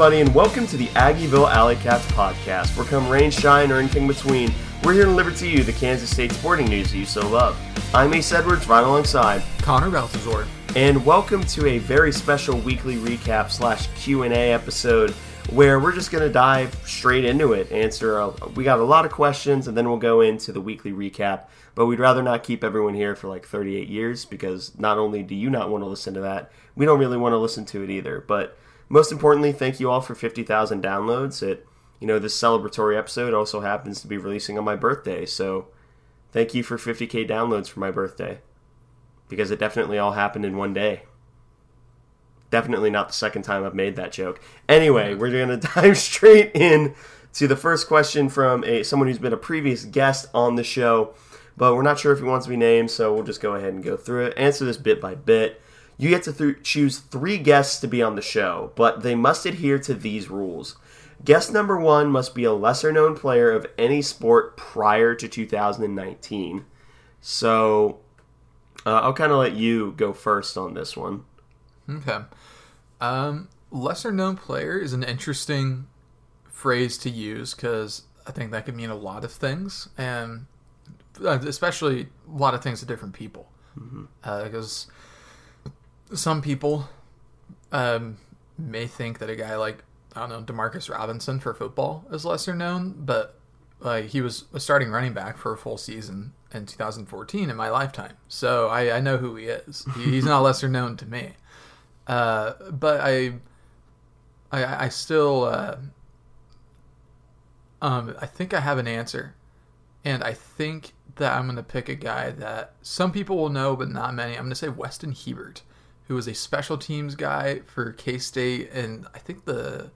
everybody, and welcome to the Aggieville Alley Cats podcast. Where come rain, shine, or anything between, we're here to deliver to you the Kansas State sporting news that you so love. I'm Ace Edwards, right alongside Connor Baltazar. and welcome to a very special weekly recap slash Q and A episode where we're just going to dive straight into it. Answer, a, we got a lot of questions, and then we'll go into the weekly recap. But we'd rather not keep everyone here for like 38 years because not only do you not want to listen to that, we don't really want to listen to it either. But most importantly, thank you all for 50,000 downloads. It, you know, this celebratory episode also happens to be releasing on my birthday, so thank you for 50k downloads for my birthday because it definitely all happened in one day. Definitely not the second time I've made that joke. Anyway, we're gonna dive straight in to the first question from a someone who's been a previous guest on the show, but we're not sure if he wants to be named, so we'll just go ahead and go through it. Answer this bit by bit. You get to th- choose three guests to be on the show, but they must adhere to these rules. Guest number one must be a lesser known player of any sport prior to 2019. So uh, I'll kind of let you go first on this one. Okay. Um, lesser known player is an interesting phrase to use because I think that could mean a lot of things, and uh, especially a lot of things to different people. Because some people um, may think that a guy like I don't know Demarcus Robinson for football is lesser known, but like he was a starting running back for a full season in 2014 in my lifetime, so I, I know who he is. He, he's not lesser known to me, uh, but I, I, I still, uh, um, I think I have an answer, and I think that I'm gonna pick a guy that some people will know, but not many. I'm gonna say Weston Hebert, who was a special teams guy for K State, in I think the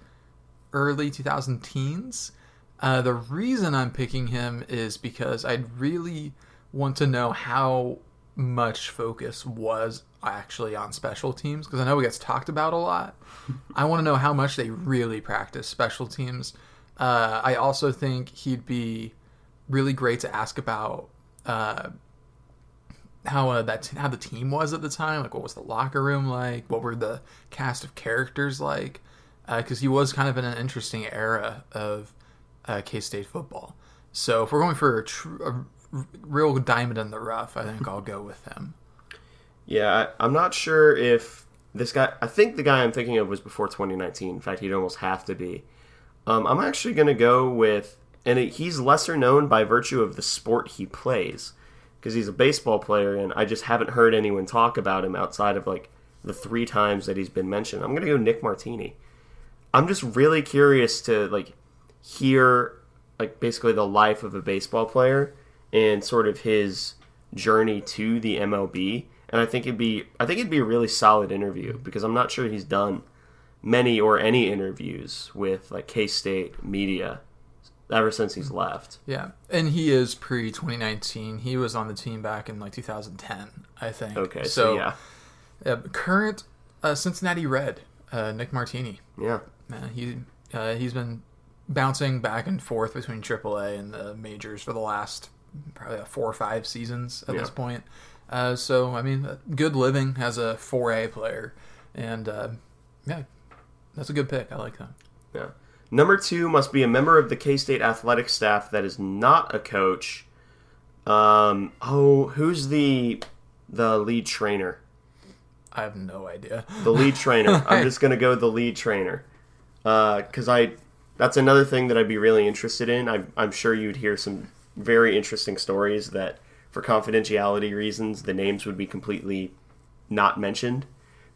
early 2000 teens. Uh, the reason I'm picking him is because I'd really want to know how much focus was actually on special teams because I know it gets talked about a lot. I want to know how much they really practice special teams. Uh, I also think he'd be really great to ask about uh, how uh, that how the team was at the time. Like, what was the locker room like? What were the cast of characters like? Because he was kind of in an interesting era of uh, K State football. So if we're going for a, tr- real diamond in the rough, I think I'll go with him. Yeah, I, I'm not sure if this guy. I think the guy I'm thinking of was before 2019. In fact, he'd almost have to be. Um, I'm actually going to go with, and it, he's lesser known by virtue of the sport he plays, because he's a baseball player, and I just haven't heard anyone talk about him outside of like the three times that he's been mentioned. I'm to go Nick Martini. I'm just really curious to like hear like basically the life of a baseball player and sort of his journey to the MLB. And I think it'd be I think it'd be a really solid interview because I'm not sure he's done many or any interviews with like K State media ever since he's left. Yeah, and he is pre 2019. He was on the team back in like 2010, I think. Okay, so, yeah, uh, current uh, Cincinnati Red, uh, Nick Martini. yeah, Man, he uh, he's been bouncing back and forth between AAA and the majors for the last probably uh, four or five seasons at Yeah. this point. Uh, so I mean, good living as a 4A player, and uh, yeah, that's a good pick. I like that. yeah. Number two must be a member of the K State athletic staff that is not a coach. Um, oh, who's the the lead trainer? I have no idea. The lead trainer. I'm just gonna go the lead trainer, because I that's another thing that I'd be really interested in. I, I'm sure you'd hear some very interesting stories that, for confidentiality reasons, the names would be completely not mentioned.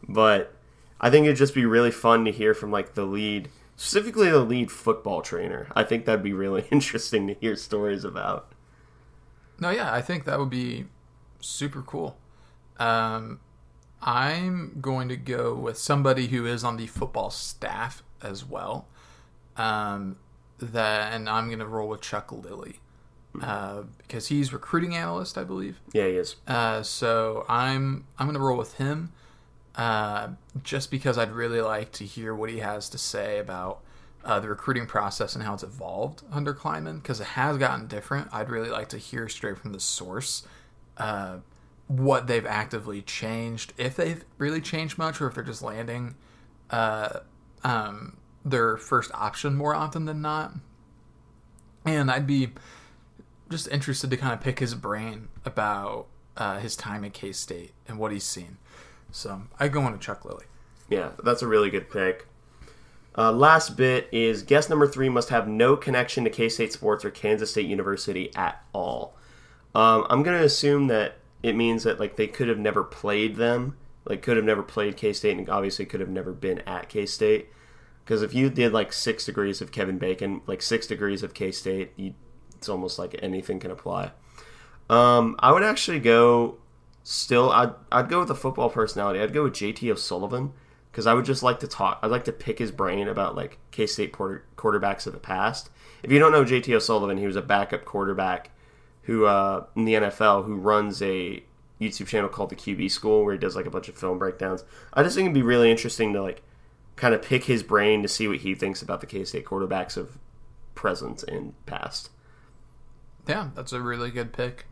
But I think it'd just be really fun to hear from like the lead, specifically the lead football trainer. I think that'd be really interesting to hear stories about. No, yeah, I think that would be super cool. Um, I'm going to go with somebody who is on the football staff as well. Um, that, and I'm going to roll with Chuck Lilly uh, because he's recruiting analyst, I believe. Yeah, he is. Uh, so I'm I'm going to roll with him, uh, just because I'd really like to hear what he has to say about uh, the recruiting process and how it's evolved under Klieman, because it has gotten different. I'd really like to hear straight from the source uh, what they've actively changed, if they've really changed much, or if they're just landing uh, um, their first option more often than not. And I'd be just interested to kind of pick his brain about uh, his time at K State and what he's seen. So I go on to Chuck Lilly. Yeah, that's a really good pick. Uh, last bit is guest number three must have no connection to K State sports or Kansas State University at all. Um, I'm gonna assume that it means that like they could have never played them, like could have never played K State, and obviously could have never been at K State. Because if you did like six degrees of Kevin Bacon, like six degrees of K State, it's almost like anything can apply. Um, I would actually go. Still, I'd I'd go with the football personality. I'd go with JT O'Sullivan because I would just like to talk. I'd like to pick his brain about like K State quarterbacks of the past. If you don't know JT O'Sullivan, he was a backup quarterback who uh, in the NFL who runs a YouTube channel called the QB School where he does like a bunch of film breakdowns. I just think it'd be really interesting to like kind of pick his brain to see what he thinks about the K State quarterbacks of present and past. Yeah, that's a really good pick.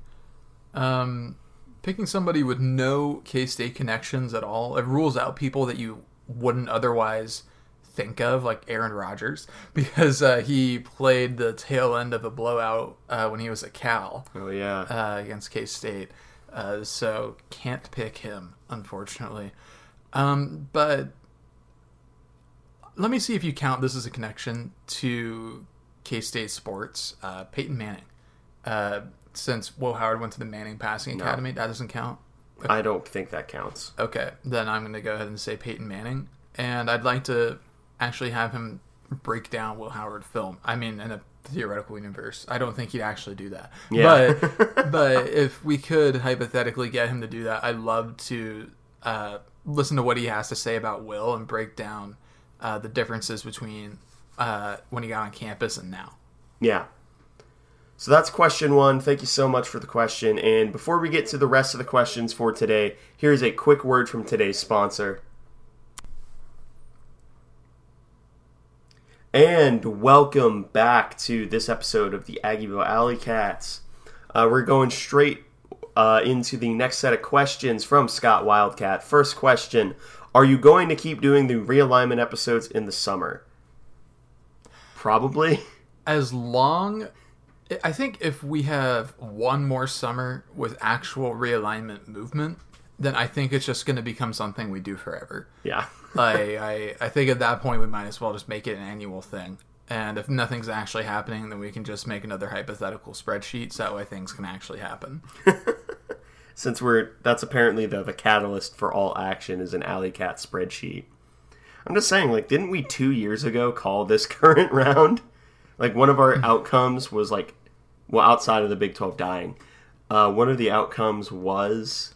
Um, picking somebody with no K State connections at all, it rules out people that you wouldn't otherwise think of, like Aaron Rodgers, because uh, he played the tail end of a blowout uh, when he was at Cal. Oh yeah, uh, against K State. Uh, so can't pick him, unfortunately. Um, but let me see if you count this as a connection to K State sports. Uh, Peyton Manning. Since Will Howard went to the Manning Passing Academy, no. that doesn't count. I don't think that counts. Okay, then I'm going to go ahead and say Peyton Manning, and I'd like to actually have him break down Will Howard film. I mean, in a theoretical universe, I don't think he'd actually do that. Yeah. But but if we could hypothetically get him to do that, I'd love to uh, listen to what he has to say about Will and break down uh, the differences between uh, when he got on campus and now. Yeah. So that's question one. Thank you so much for the question. And before we get to the rest of the questions for today, here's a quick word from today's sponsor. And welcome back to this episode of the Aggieville Alley Cats. Uh, we're going straight uh, into the next set of questions from Scott Wildcat. First question Are you going to keep doing the realignment episodes in the summer? Probably. As long I think if we have one more summer with actual realignment movement, then I think it's just going to become something we do forever. Yeah. I, I I think at that point we might as well just make it an annual thing. And if nothing's actually happening, then we can just make another hypothetical spreadsheet so that way things can actually happen. Since we're that's apparently the the catalyst for all action is an Alley Cat spreadsheet. I'm just saying, like, didn't we two years ago call this current round? Like one of our hmm. outcomes was like, well, outside of the Big Twelve dying, uh, one of the outcomes was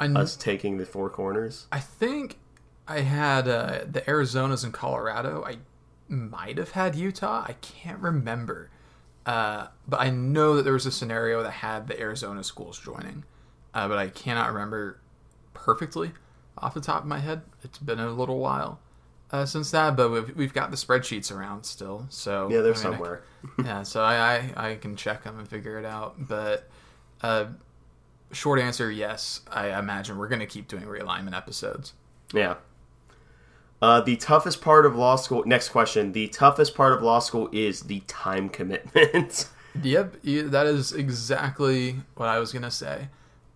kn- us taking the four corners. I think I had uh, the Arizonas and Colorado. I might have had Utah. I can't remember, uh, but I know that there was a scenario that had the Arizona schools joining, uh, but I cannot remember perfectly off the top of my head. It's been a little while uh, since that, but we've, we've got the spreadsheets around still. So yeah, they're I mean, somewhere. I, yeah, so I, I, I can check them and figure it out. But uh, short answer, yes. I imagine we're going to keep doing realignment episodes. Yeah. Uh, the toughest part of law school. Next question. The toughest part of law school is the time commitment. yep, that is exactly what I was gonna say.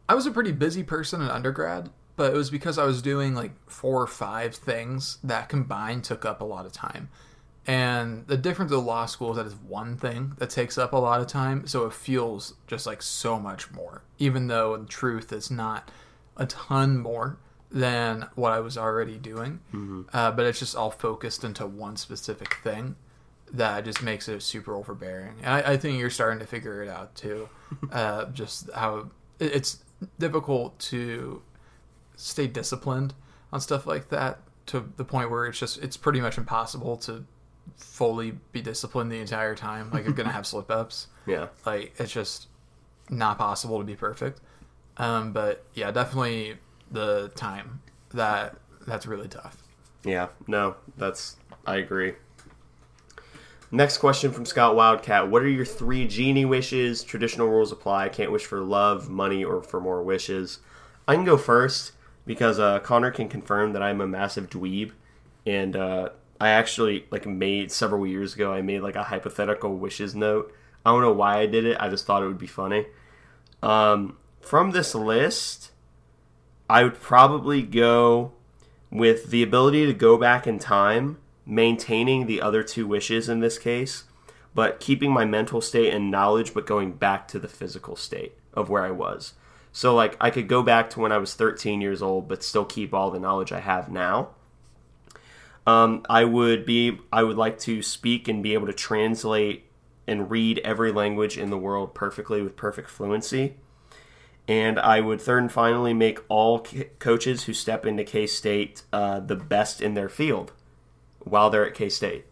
I was a pretty busy person in undergrad, but it was because I was doing like four or five things that combined took up a lot of time. And the difference with law school is that it's one thing that takes up a lot of time, so it feels just like so much more, even though in truth it's not a ton more than what I was already doing. Mm-hmm. Uh, but it's just all focused into one specific thing that just makes it super overbearing. And I, I think you're starting to figure it out too. uh, just how it's difficult to stay disciplined on stuff like that to the point where it's just it's pretty much impossible to fully be disciplined the entire time. Like you're gonna have slip ups. Yeah. Like it's just not possible to be perfect. Um, but yeah, definitely the time that that's really tough. Yeah. No, that's I agree. Next question from Scott Wildcat. What are your three genie wishes? Traditional rules apply. Can't wish for love, money, or for more wishes. I can go first because uh, Connor can confirm that I'm a massive dweeb, and uh, I actually like made several years ago. I made like a hypothetical wishes note. I don't know why I did it. I just thought it would be funny. Um, from this list, I would probably go with the ability to go back in time, maintaining the other two wishes in this case, but keeping my mental state and knowledge, but going back to the physical state of where I was. So, like, I could go back to when I was 13 years old, but still keep all the knowledge I have now. Um, I would be, I would like to speak and be able to translate and read every language in the world perfectly with perfect fluency. And I would third and finally make all coaches who step into K State uh, the best in their field while they're at K State.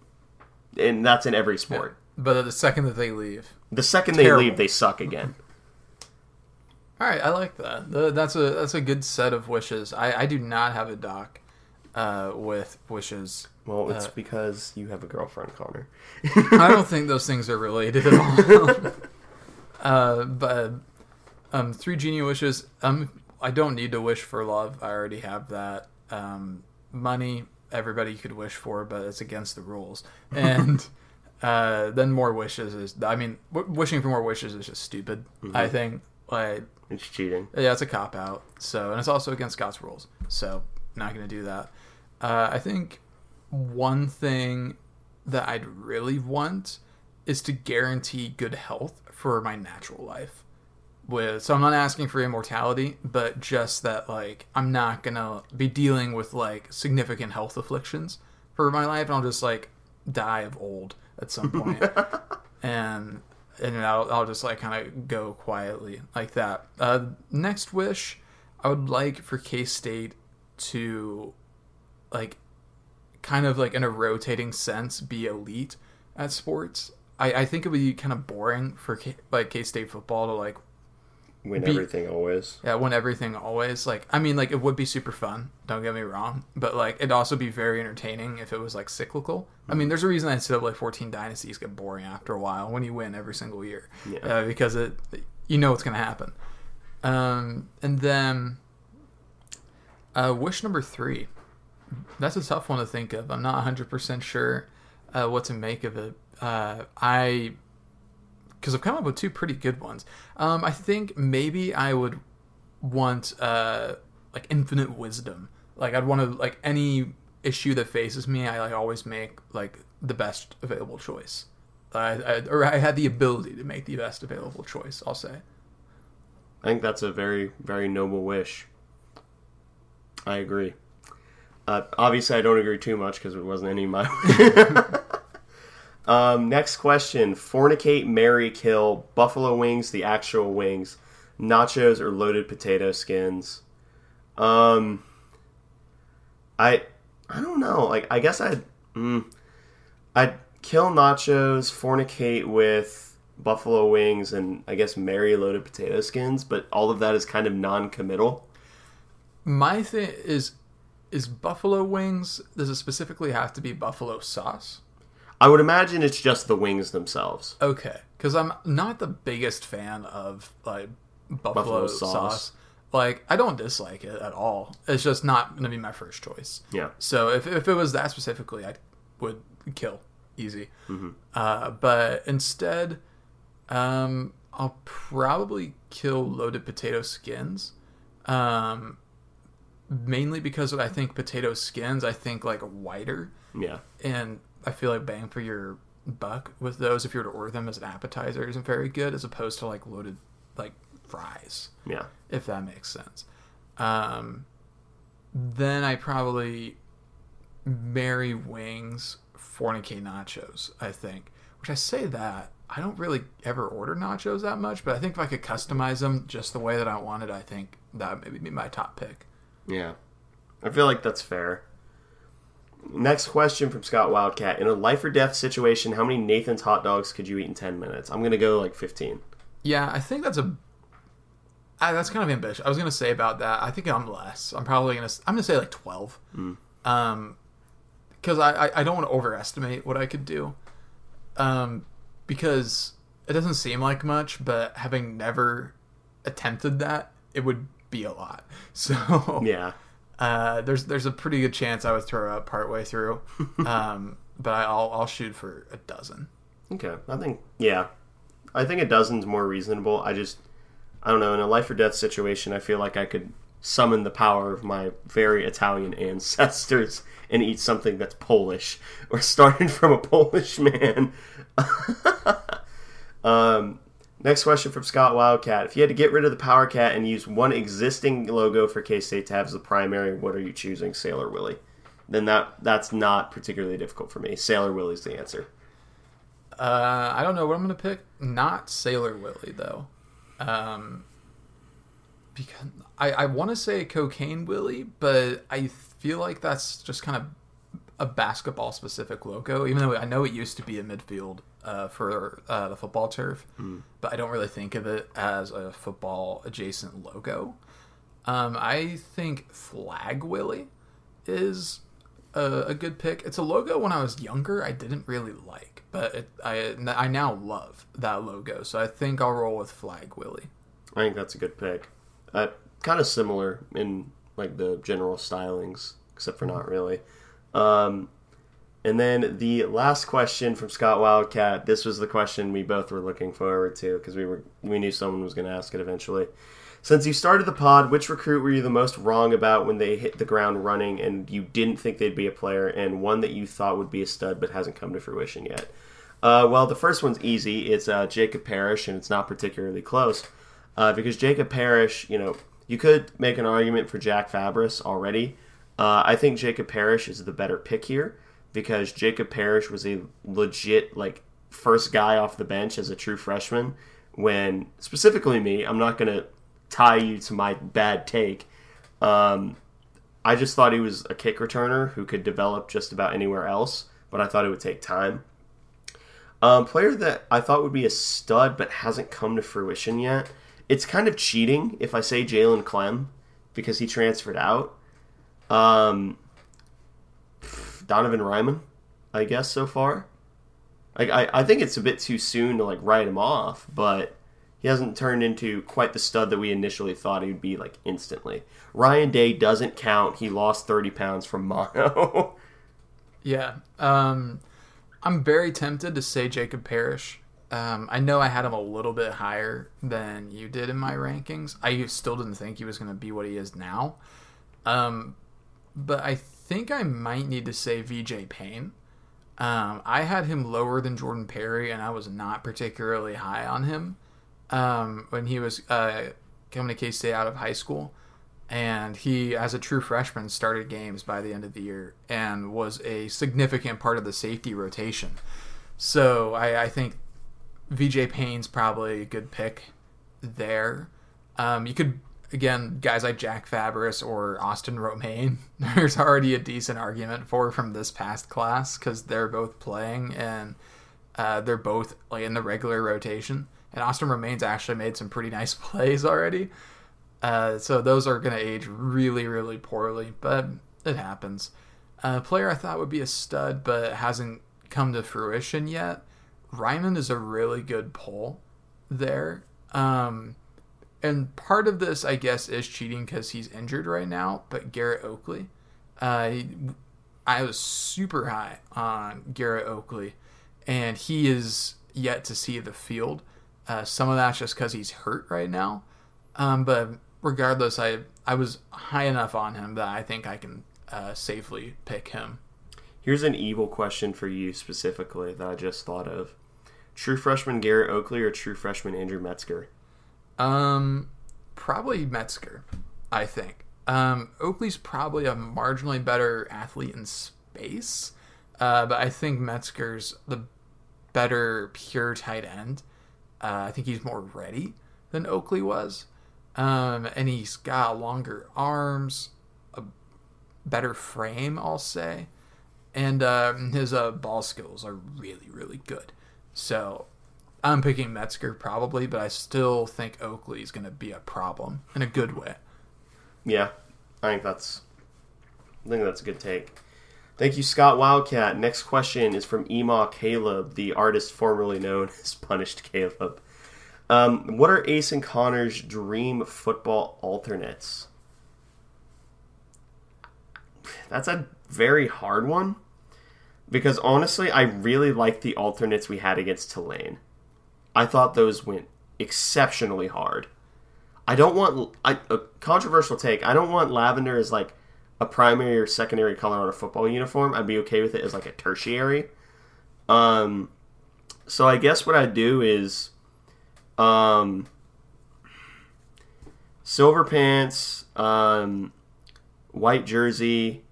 And that's in every sport. But the second that they leave, The second Terrible. they leave, they suck again. All right, I like that. The- That's a that's a good set of wishes. I, I do not have a doc uh, with wishes. Well, it's Uh, because you have a girlfriend, Connor. I don't think those things are related at all. uh, but um, three genie wishes. Um, I don't need to wish for love. I already have that. Um, money, everybody could wish for, but it's against the rules. And uh, then more wishes is. I mean, w- wishing for more wishes is just stupid. I think. Like, It's cheating. yeah, it's a cop out. So, and it's also against Scott's rules. So, not going to do that. Uh, I think one thing that I'd really want is to guarantee good health for my natural life. With so I'm not asking for immortality, but just that like I'm not gonna be dealing with like significant health afflictions for my life, and I'll just like die of old at some point. point, and and I'll I'll just like kind of go quietly like that. Uh, next wish, I would like for K State to like kind of like in a rotating sense be elite at sports. I, I think it would be kind of boring for K, like K State football to like Win Be- everything always. yeah win everything always. Like I mean like it would be super fun. Don't get me wrong, but like it'd also be very entertaining if it was like cyclical. I mean there's a reason NCAA 14 dynasties get boring after a while when you win every single year Yeah. uh, because it you know what's gonna happen. Um, and then uh, wish number three. That's a tough one to think of. I'm not 100 percent sure uh, what to make of it. Uh, I because I've come up with two pretty good ones. Um, I think maybe I would want uh, like infinite wisdom. Like I'd want to like any issue that faces me, I like always make like the best available choice. I, I or I had the ability to make the best available choice. I'll say. I think that's a very, very noble wish. I agree. Uh, obviously, I don't agree too much because it wasn't any of my. um, next question: Fornicate, marry, kill. Buffalo wings, the actual wings, nachos or loaded potato skins. Um, I, I don't know. Like, I guess I'd, mm, I'd kill nachos, fornicate with buffalo wings, and I guess marry loaded potato skins. But all of that is kind of non-committal. My thing is, is buffalo wings. Does it specifically have to be buffalo sauce? I would imagine it's just the wings themselves. Okay, because I'm not the biggest fan of like buffalo, Buffalo sauce. sauce. Like I don't dislike it at all. It's just not going to be my first choice. Yeah. So if if it was that specifically, I would kill easy. Uh, but instead, um, I'll probably kill loaded potato skins. Um, mainly because I think potato skins, I think like whiter Yeah. and I feel like bang for your buck with those if you were to order them as an appetizer isn't very good as opposed to like loaded like fries Yeah. if that makes sense um then i probably marry wings fornicate nachos i think which i say that i don't really ever order nachos that much but i think if i could customize them just the way that i wanted i think that would maybe be my top pick Yeah. I feel like that's fair. Next question from Scott Wildcat. In a life or death situation, how many Nathan's hot dogs could you eat in 10 minutes? I'm going to go like 15. Yeah, I think that's a. I, that's kind of ambitious. I was gonna say about that. I think I'm less. I'm probably gonna. I'm gonna say like twelve. Um, because I, I I don't want to overestimate what I could do. Um, because it doesn't seem like much, but having never attempted that, it would be a lot. So Yeah. Uh, there's there's a pretty good chance I would throw up partway through, um, but I, I'll I'll shoot for a dozen. Okay, I think yeah, I think a dozen's more reasonable. I just I don't know in a life or death situation, I feel like I could summon the power of my very Italian ancestors and eat something that's Polish or started from a Polish man. um, next question from Scott Wildcat: If you had to get rid of the Power Cat and use one existing logo for K State to have as the primary, what are you choosing, Sailor Willie? Then that that's not particularly difficult for me. Sailor Willie's the answer. Uh, I don't know what I'm gonna pick. Not Sailor Willie though, um, because I I want to say Cocaine Willie, but I feel like that's just kind of a basketball specific logo. Even though I know it used to be a midfield uh, for uh, the football turf, but I don't really think of it as a football adjacent logo. Um, I think Flag Willie is a, a good pick. It's a logo when I was younger I didn't really like, but it, I I now love that logo. So I think I'll roll with Flag Willie. I think that's a good pick. Uh, kind of similar in like the general stylings, except for not really. Um, and then the last question from Scott Wildcat. This was the question we both were looking forward to because we were we knew someone was going to ask it eventually. Since you started the pod, which recruit were you the most wrong about when they hit the ground running and you didn't think they'd be a player, and one that you thought would be a stud but hasn't come to fruition yet? Uh, well, the first one's easy. It's uh, Jacob Parrish, and it's not particularly close uh, because Jacob Parrish, you know, you could make an argument for Jack Fabris already. Uh, I think Jacob Parrish is the better pick here because Jacob Parrish was a legit like first guy off the bench as a true freshman. When specifically me, I'm not gonna tie you to my bad take. Um, I just thought he was a kick returner who could develop just about anywhere else, but I thought it would take time. Um, player that I thought would be a stud but hasn't come to fruition yet. It's kind of cheating if I say Jalen Clem because he transferred out. Um, Donovan Ryman, I guess so far. Like I, I think it's a bit too soon to like write him off, but he hasn't turned into quite the stud that we initially thought he would be like instantly. Ryan Day doesn't count. He lost thirty pounds from mono. Yeah. Um, I'm very tempted to say Jacob Parrish. Um, I know I had him a little bit higher than you did in my rankings. I still didn't think he was going to be what he is now. Um, but I think I might need to say VJ Payne. Um, I had him lower than Jordan Perry, and I was not particularly high on him um, when he was uh, coming to K State out of high school. And he, as a true freshman, started games by the end of the year and was a significant part of the safety rotation. So I, I think VJ Payne's probably a good pick there. Um, you could again guys like Jack Fabris or Austin Romaine. There's already a decent argument for from this past class because they're both playing and uh, they're both like in the regular rotation. And Austin Romaine's actually made some pretty nice plays already. Uh, so those are going to age really, really poorly, but it happens. A player I thought would be a stud, but hasn't come to fruition yet. Ryman is a really good pull there. Um, and part of this, I guess, is cheating because he's injured right now. But Garrett Oakley, uh, I was super high on Garrett Oakley, and he is yet to see the field. Uh, some of that's just because he's hurt right now. Um, but regardless, I I was high enough on him that I think I can uh, safely pick him. Here's an evil question for you specifically that I just thought of: True freshman Garrett Oakley or true freshman Andrew Metzger? Um, probably Metzger, I think. Um, Oakley's probably a marginally better athlete in space, uh, but I think Metzger's the better pure tight end. Uh, I think he's more ready than Oakley was. Um, and he's got longer arms, a better frame, I'll say. And uh, his uh, ball skills are really, really good. So I'm picking Metzger probably, but I still think Oakley is going to be a problem in a good way. Yeah, I think that's I think that's a good take. Thank you, Scott Wildcat. Next question is from Ema Caleb, the artist formerly known as Punished Caleb. Um, what are Ace and Connor's dream football alternates? that's a very hard one because honestly, I really like the alternates we had against Tulane. I thought those went exceptionally hard. I don't want I, a controversial take. I don't want lavender as like a primary or secondary color on a football uniform. I'd be okay with it as like a tertiary. Um, so I guess what I'd do is, um, silver pants, um, white jersey,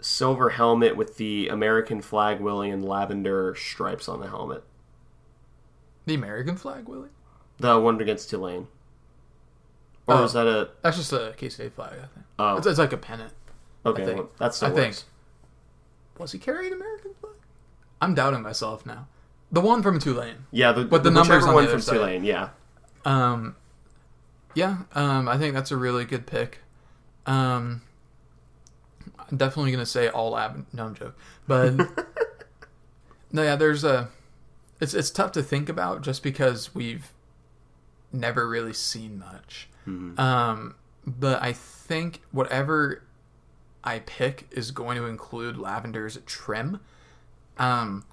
silver helmet with the American flag willy and lavender stripes on the helmet. The American flag, Willie? The one against Tulane. Or Oh. is that a That's just a K State flag, I think. oh It's, it's like a pennant. okay? think. well, that still I think. Was he carrying an American flag? I'm doubting myself now. The one from Tulane. Yeah, the, But the numbers on one the from side. Tulane. Yeah, Um, yeah, um, I think that's a really good pick. Um, I'm definitely gonna say all lab. No, I'm joking. But no, yeah, there's a. It's it's tough to think about just because we've never really seen much. Um, but I think whatever I pick is going to include lavender's trim. Um,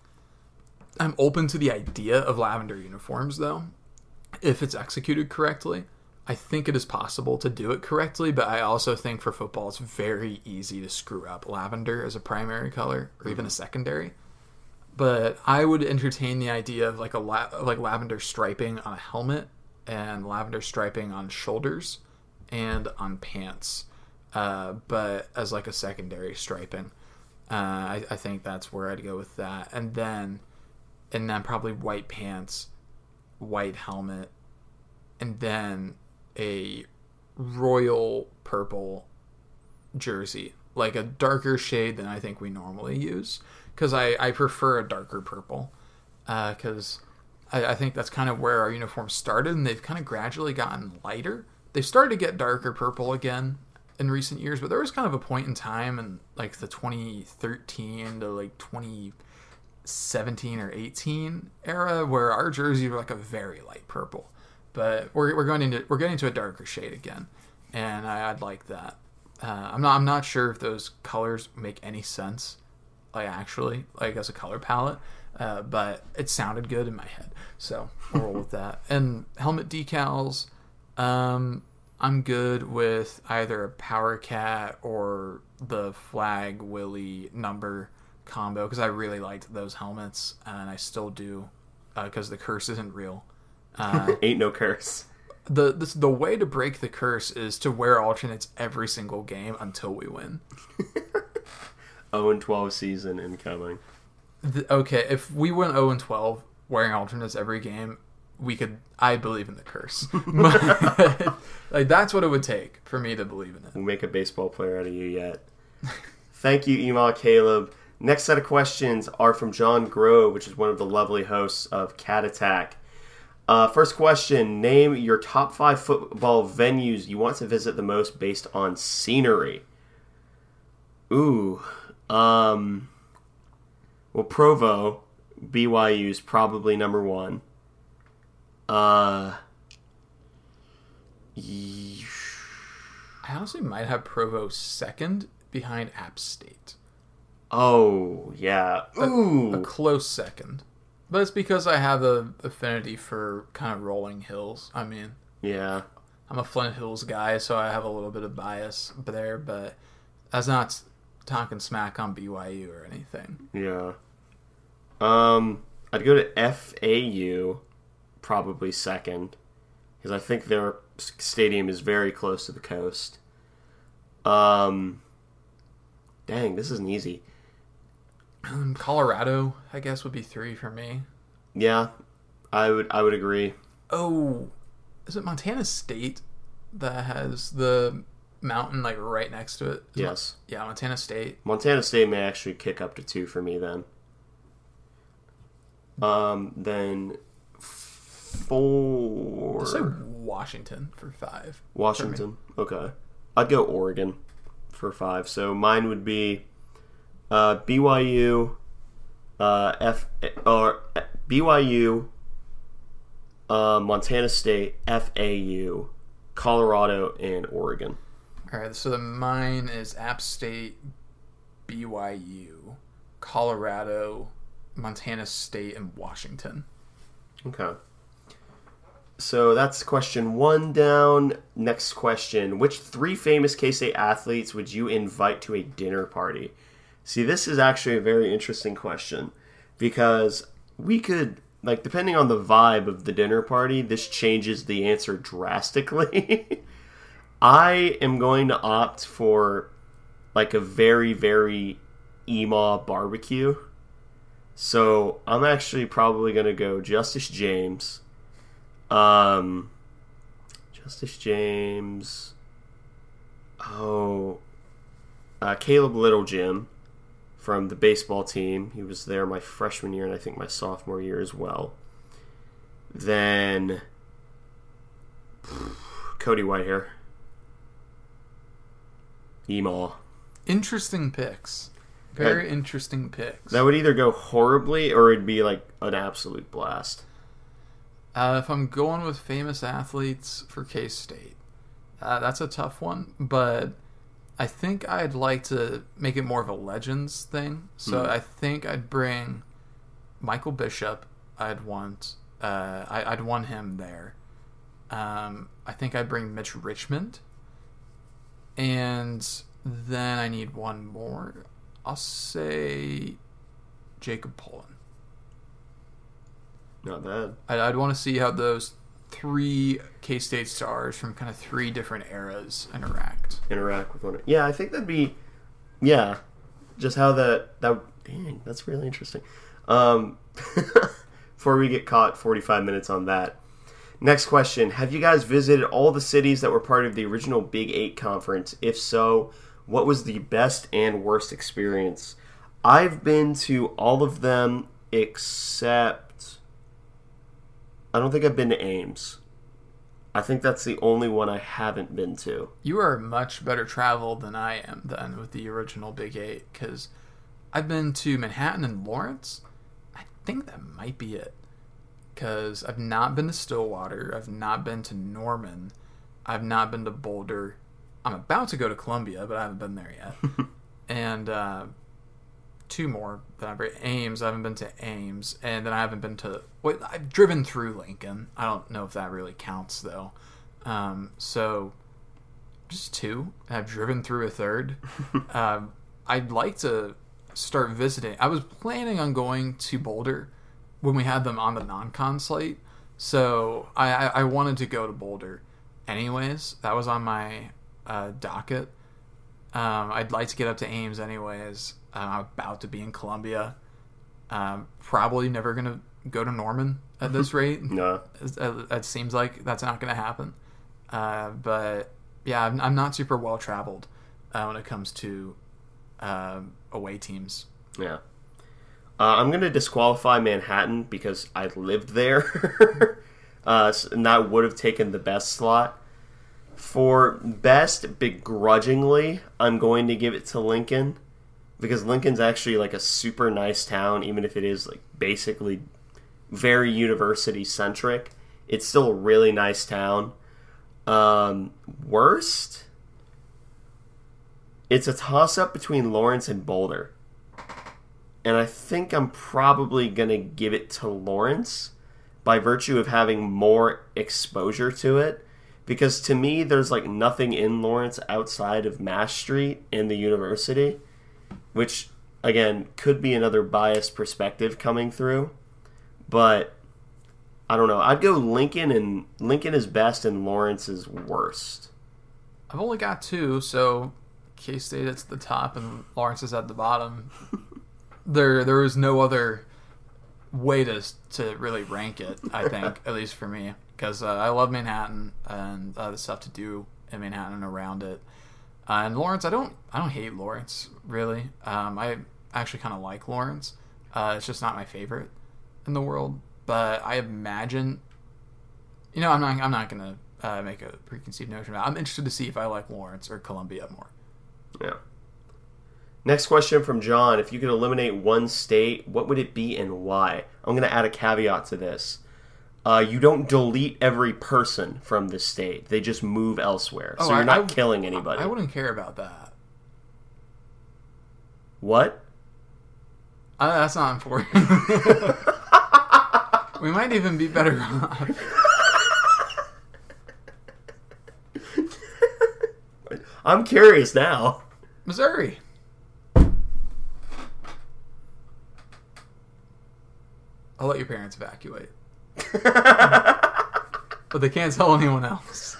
I'm open to the idea of lavender uniforms though if it's executed correctly. I think it is possible to do it correctly, but I also think for football it's very easy to screw up lavender as a primary color or even a secondary. But I would entertain the idea of like a la- like lavender striping on a helmet and lavender striping on shoulders and on pants, uh, but as like a secondary striping. Uh, I, I think that's where I'd go with that, and then and then probably white pants, white helmet, and then a royal purple jersey, like a darker shade than I think we normally use, because I, I prefer a darker purple, because I, I think that's kind of where our uniforms started, and they've kind of gradually gotten lighter. They've started to get darker purple again in recent years, but there was kind of a point in time in like the 2013 to like 2017 or 18 era where our jerseys were like a very light purple, but we're, we're going into we're getting to a darker shade again, and I, I'd like that. Uh, I'm not I'm not sure if those colors make any sense, like actually like as a color palette, uh, but it sounded good in my head, so we'll roll with that. And helmet decals, um, I'm good with either a Power Cat or the Flag Willie number combo because I really liked those helmets and I still do because the curse isn't real. Uh, ain't no curse. the this, the way to break the curse is to wear alternates every single game until we win. 0 and 12 season incoming. Th- okay, if we went 0 and 12 wearing alternates every game, we could. I believe in the curse. But, like that's what it would take for me to believe in it. We'll make a baseball player out of you yet. Thank you, Ema Caleb. Next set of questions are from John Grove, which is one of the lovely hosts of Cat Attack. Uh, first question Name your top five football venues you want to visit the most based on scenery. Ooh. Um, well, Provo, BYU is probably number one. Uh, ye- I honestly might have Provo second behind App State. oh, yeah. Ooh. A close second. But it's because I have a affinity for kind of rolling hills. I mean, Yeah. I'm a Flint Hills guy, so I have a little bit of bias there, but that's not talking smack on BYU or anything. Yeah. Um, I'd go to FAU, probably second, because I think their stadium is very close to the coast. Um, dang, this isn't easy. Um, Colorado, I guess, would be three for me. Yeah, I would I would agree. Oh, is it Montana State that has the mountain like right next to it? Is Mon- Yes, yeah, Montana State. Montana State may actually kick up to two for me then. Um, then four. I'll say Washington for five. Washington. Okay. I'd go Oregon for five. So mine would be uh, BYU, uh, F or BYU, uh, Montana State, FAU, Colorado, and Oregon. All right, so the mine is App State, BYU, Colorado, Montana State, and Washington. Okay. So that's question one down. Next question. Which three famous K State athletes would you invite to a dinner party? See, this is actually a very interesting question because we could, like, depending on the vibe of the dinner party, this changes the answer drastically. I am going to opt for, like, a very, very emo barbecue. So I'm actually probably going to go Justice James. Um, Justice James. Oh, uh, Caleb Little Jim from the baseball team. He was there my freshman year and I think my sophomore year as well. Then Cody Whitehair. Emaw. Interesting picks. Very interesting picks. That would either go horribly or it'd be like an absolute blast. Uh, if I'm going with famous athletes for K State, uh, that's a tough one, but I think I'd like to make it more of a legends thing. So Hmm. I think I'd bring Michael Bishop. I'd want uh, I, I'd want him there. Um, I think I'd bring Mitch Richmond, and then I need one more. I'll say Jacob Pullen. Not bad. I'd, I'd want to see how those three K State stars from kind of three different eras interact. interact with one. Yeah, I think that'd be, yeah, just how that that. Dang, that's really interesting. Um, before we get caught, forty-five minutes on that. Next question: Have you guys visited all the cities that were part of the original Big Eight conference? If so, what was the best and worst experience? I've been to all of them except. I don't think I've been to Ames. I think that's the only one I haven't been to. You are much better traveled than I am then with the original Big Eight because I've been to Manhattan and Lawrence. I think that might be it because I've not been to Stillwater. I've not been to Norman. I've not been to Boulder. I'm about to go to Columbia, but I haven't been there yet. and uh, two more that I've Ames. I haven't been to Ames, and then I haven't been to. Wait, I've driven through Lincoln. I don't know if that really counts though. Um, so just two. I've driven through a third. um, I'd like to start visiting. I was planning on going to Boulder when we had them on the non-con slate, so I, I, I wanted to go to Boulder. Anyways, that was on my uh, docket. Um, I'd like to get up to Ames anyways. Uh, I'm about to be in Columbia. Um, probably never gonna go to Norman at this rate. No. It, it seems like that's not gonna happen. Uh, but yeah, I'm, I'm not super well traveled uh, when it comes to uh, away teams. Yeah. Uh, I'm going to disqualify Manhattan because I lived there. uh, and that would have taken the best slot. For best, begrudgingly, I'm going to give it to Lincoln because Lincoln's actually like a super nice town, even if it is like basically very university centric. It's still a really nice town. Um, worst, it's a toss up between Lawrence and Boulder and I think I'm probably going to give it to Lawrence by virtue of having more exposure to it. Because to me, there's like nothing in Lawrence outside of Mass Street and the university, which again could be another biased perspective coming through. But I don't know. I'd go Lincoln, and Lincoln is best, and Lawrence is worst. I've only got two, so K State at the top and Lawrence is at the bottom. there, there is no other way to to really rank it. I think, at least for me, because uh, I love Manhattan and uh, the stuff to do in Manhattan and around it. Uh, and Lawrence, I don't, I don't hate Lawrence really. Um, I actually kind of like Lawrence. Uh, it's just not my favorite in the world, but I imagine you know, I'm not. I'm not gonna uh, make a preconceived notion about. It. I'm interested to see if I like Lawrence or Columbia more. Yeah. Next question from John. If you could eliminate one state, what would it be and why? I'm going to add a caveat to this. Uh, you don't delete every person from the state. They just move elsewhere. So Oh, you're I- not I- killing anybody. I wouldn't care about that. What? Uh, that's not important. we might even be better off. I'm curious now. Missouri. I'll let your parents evacuate. but they can't tell anyone else.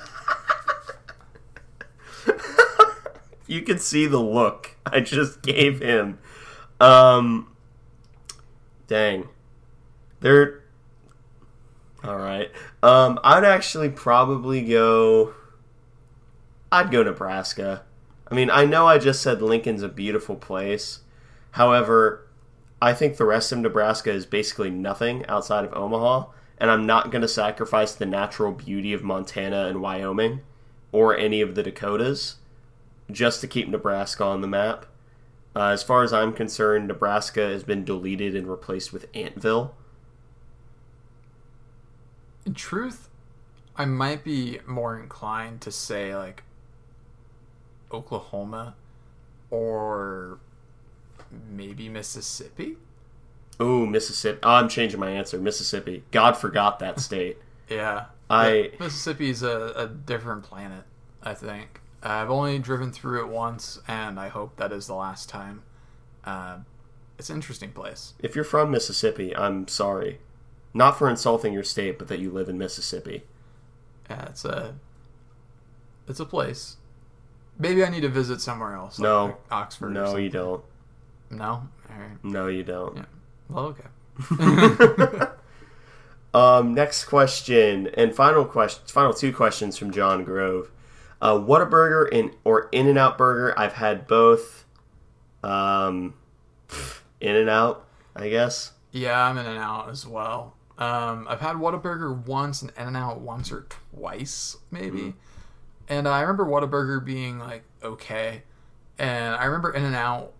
you can see the look I just gave him. Um, dang, they're all right. Um, I'd actually probably go. I'd go Nebraska. I mean, I know I just said Lincoln's a beautiful place. However, I think the rest of Nebraska is basically nothing outside of Omaha, and I'm not going to sacrifice the natural beauty of Montana and Wyoming or any of the Dakotas just to keep Nebraska on the map. Uh, as far as I'm concerned, Nebraska has been deleted and replaced with Antville. In truth, I might be more inclined to say like Oklahoma or maybe Mississippi. Ooh, Mississippi. Oh, I'm changing my answer. Mississippi. God forgot that state. Yeah. I Mississippi's a, a different planet, I think. I've only driven through it once, and I hope that is the last time. Uh, it's an interesting place. if you're from Mississippi, I'm sorry. Not for insulting your state, but that you live in Mississippi. Yeah, it's a it's a place. Maybe I need to visit somewhere else. like No. Oxford. or No, you don't. No. Right. No, you don't. Yeah. Well, okay. Um, next question and final question, final two questions from John Grove. Uh, Whataburger in or In and Out Burger? I've had both. Um, In and Out, I guess. Yeah, I'm in and out as well. Um, I've had Whataburger once and In and Out once or twice, maybe. And I remember Whataburger being like okay, and I remember In and Out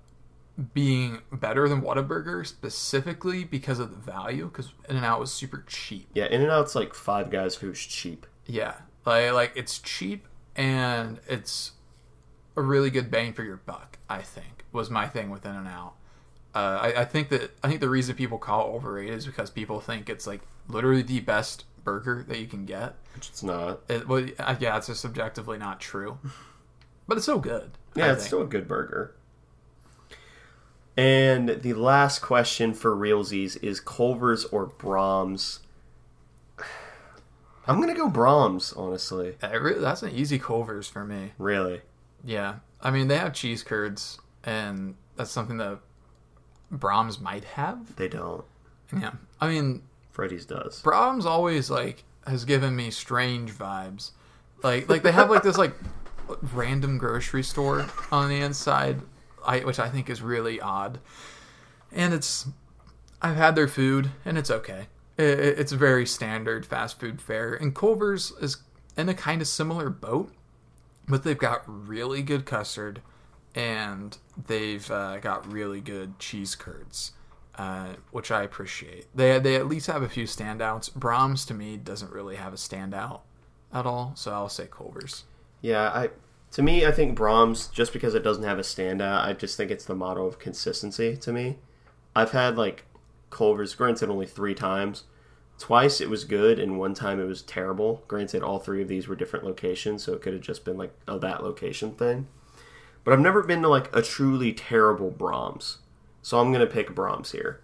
being better than Whataburger specifically because of the value. Because In and Out was super cheap. Yeah, In and Out's like Five Guys who's cheap. Yeah, like like it's cheap and it's a really good bang for your buck. I think was my thing with In and Out. Uh, I, I think that I think the reason people call it overrated is because people think it's like literally the best burger that you can get. Which it's not. It, well, yeah, it's just subjectively not true, but it's so good. Yeah, I it's think. still a good burger. And the last question for realsies is Culver's or Braum's? I'm gonna go Braum's, honestly. That's an easy Culver's for me. Really. Yeah, I mean they have cheese curds, and that's something that Braum's might have. They don't. Yeah, I mean Freddy's does. Braum's always like has given me strange vibes. Like like they have like this like random grocery store on the inside, I which I think is really odd. And it's I've had their food and it's okay. It, it- it's very standard fast food fare. And Culver's is in a kind of similar boat, but they've got really good custard and they've uh, got really good cheese curds, uh, which I appreciate. They they at least have a few standouts. Braum's to me doesn't really have a standout at all, so I'll say Culver's. Yeah, I to me, I think Braum's just because it doesn't have a standout. I just think it's the motto of consistency. To me, I've had like Culver's. Granted, only three times. Twice it was good, and one time it was terrible. Granted, all three of these were different locations, so it could have just been like a that location thing. But I've never been to like a truly terrible Braum's, so I'm gonna pick Braum's here.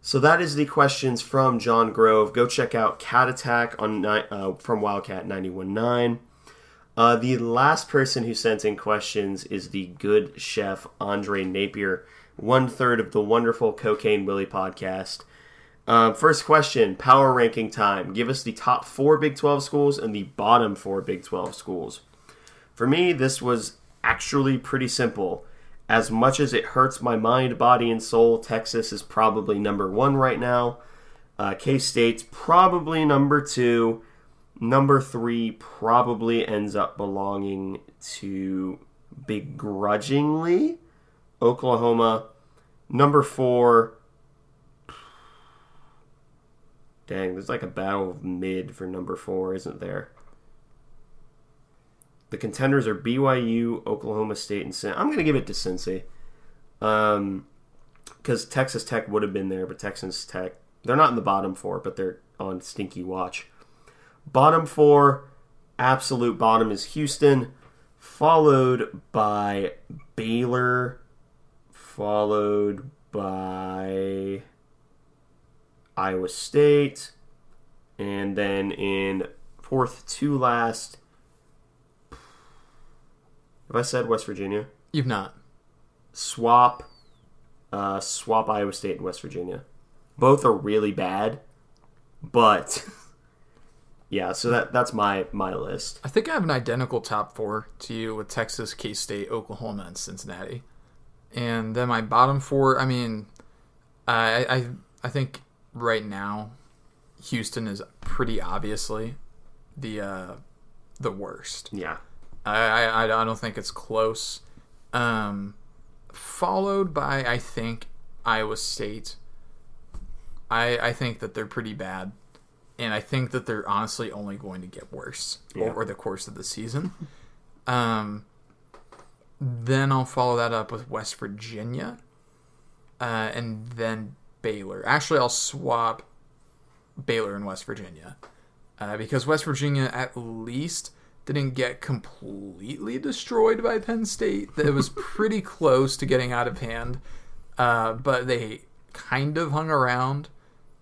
So that is the questions from John Grove. Go check out Cat Attack on uh, from Wildcat 919. Uh, the last person who sent in questions is the good chef Andre Napier, one third of the wonderful Cocaine Willie podcast. Um, first question: Power ranking time. Give us the top four Big 12 schools and the bottom four Big 12 schools. For me, this was actually pretty simple. As much as it hurts my mind, body, and soul, Texas is probably number one right now. Uh, K State's probably number two. Number three probably ends up belonging to begrudgingly Oklahoma. Number four. Dang, there's like a battle of mid for number four, isn't there? The contenders are BYU, Oklahoma State, and Cincy. I'm going to give it to Cincy. Um, because Texas Tech would have been there, but Texas Tech they're not in the bottom four, but they're on stinky watch. Bottom four, absolute bottom is Houston, followed by Baylor, followed by Iowa State, and then in fourth to last. Have I said West Virginia? You've not. Swap, uh, swap Iowa State and West Virginia. Both are really bad, but yeah. So that that's my my list. I think I have an identical top four to you with Texas, K State, Oklahoma, and Cincinnati. And then my bottom four. I mean, I I I think right now, Houston is pretty obviously the uh, the worst. Yeah, I, I I don't think it's close. Um, followed by I think Iowa State. I I think that they're pretty bad, and I think that they're honestly only going to get worse Yeah. over the course of the season. um, then I'll follow that up with West Virginia, uh, and then Baylor. Actually, I'll swap Baylor and West Virginia uh, because West Virginia at least didn't get completely destroyed by Penn State. It was pretty close to getting out of hand, uh, but they kind of hung around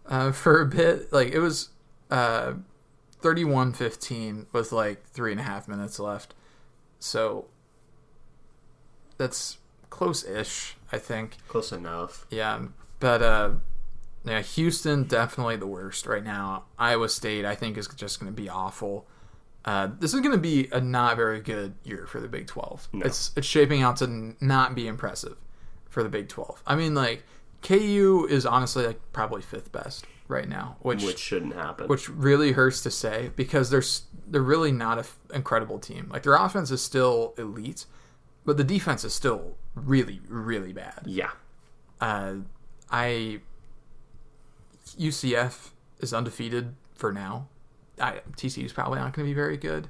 uh, for a bit. Like it was uh, 31-15 with like three and a half minutes left, so that's close-ish, I think. close enough. Yeah, but uh, yeah, Houston definitely the worst right now. Iowa State, I think, is just going to be awful. Uh, this is going to be a not very good year for the Big Twelve. No. It's it's shaping out to not be impressive for the Big Twelve. I mean, like KU is honestly like probably fifth best right now, which Which shouldn't happen. which really hurts to say because they're they're really not an incredible team. Like their offense is still elite, but the defense is still really really bad yeah, uh, I UCF is undefeated for now. I, TCU is probably not going to be very good.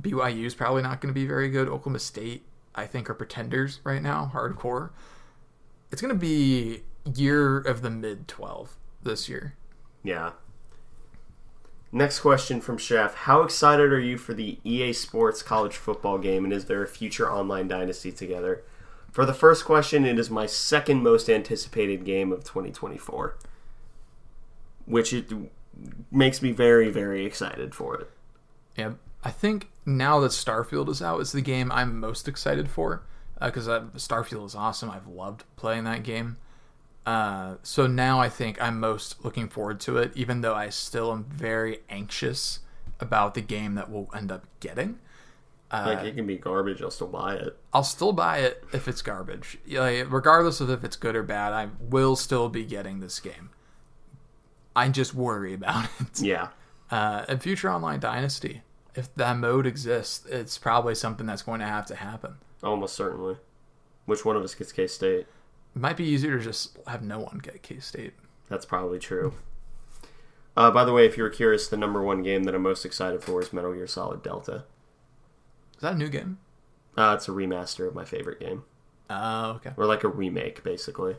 BYU is probably not going to be very good. Oklahoma State, I think, are pretenders right now, hardcore. It's going to be year of the mid twelve this year. yeah. Next question from Chef: How excited are you for the EA Sports college football game, and is there a future online dynasty together? For the first question, it is my second most anticipated game of 2024, which it makes me very, very excited for it. Yeah, I think now that Starfield is out, it's the game I'm most excited for because uh, Starfield is awesome. I've loved playing that game. Uh, so now I think I'm most looking forward to it, even though I still am very anxious about the game that we'll end up getting. Like it can be garbage, I'll still buy it. I'll still buy it if it's garbage. Like, regardless of if it's good or bad, I will still be getting this game. I just worry about it. Yeah, Uh, and Future Online Dynasty, if that mode exists, it's probably something that's going to have to happen. almost certainly. Which one of us gets K State? It might be easier to just have no one get K State. That's probably true. Uh, by the way, if you were curious, the number one game that I'm most excited for is Metal Gear Solid Delta. Is that a new game? Uh, it's a remaster of my favorite game, Oh, okay. or like a remake, basically.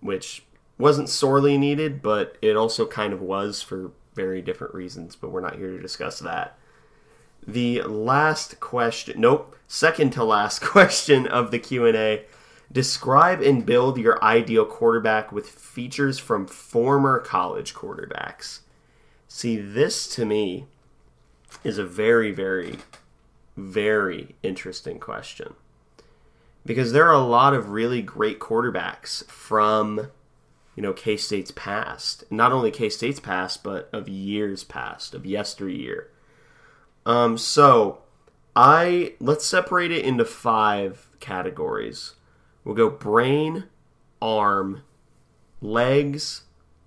Which wasn't sorely needed, but it also kind of was for very different reasons. But we're not here to discuss that. The last question, nope, second to last question of the Q and A. Describe and build your ideal quarterback with features from former college quarterbacks. See, this to me is a very, very, very interesting question. Because there are a lot of really great quarterbacks from, you know, K State's past. Not only K State's past, but of years past, of yesteryear. Um, so I let's separate it into five categories. We'll go brain, arm, legs,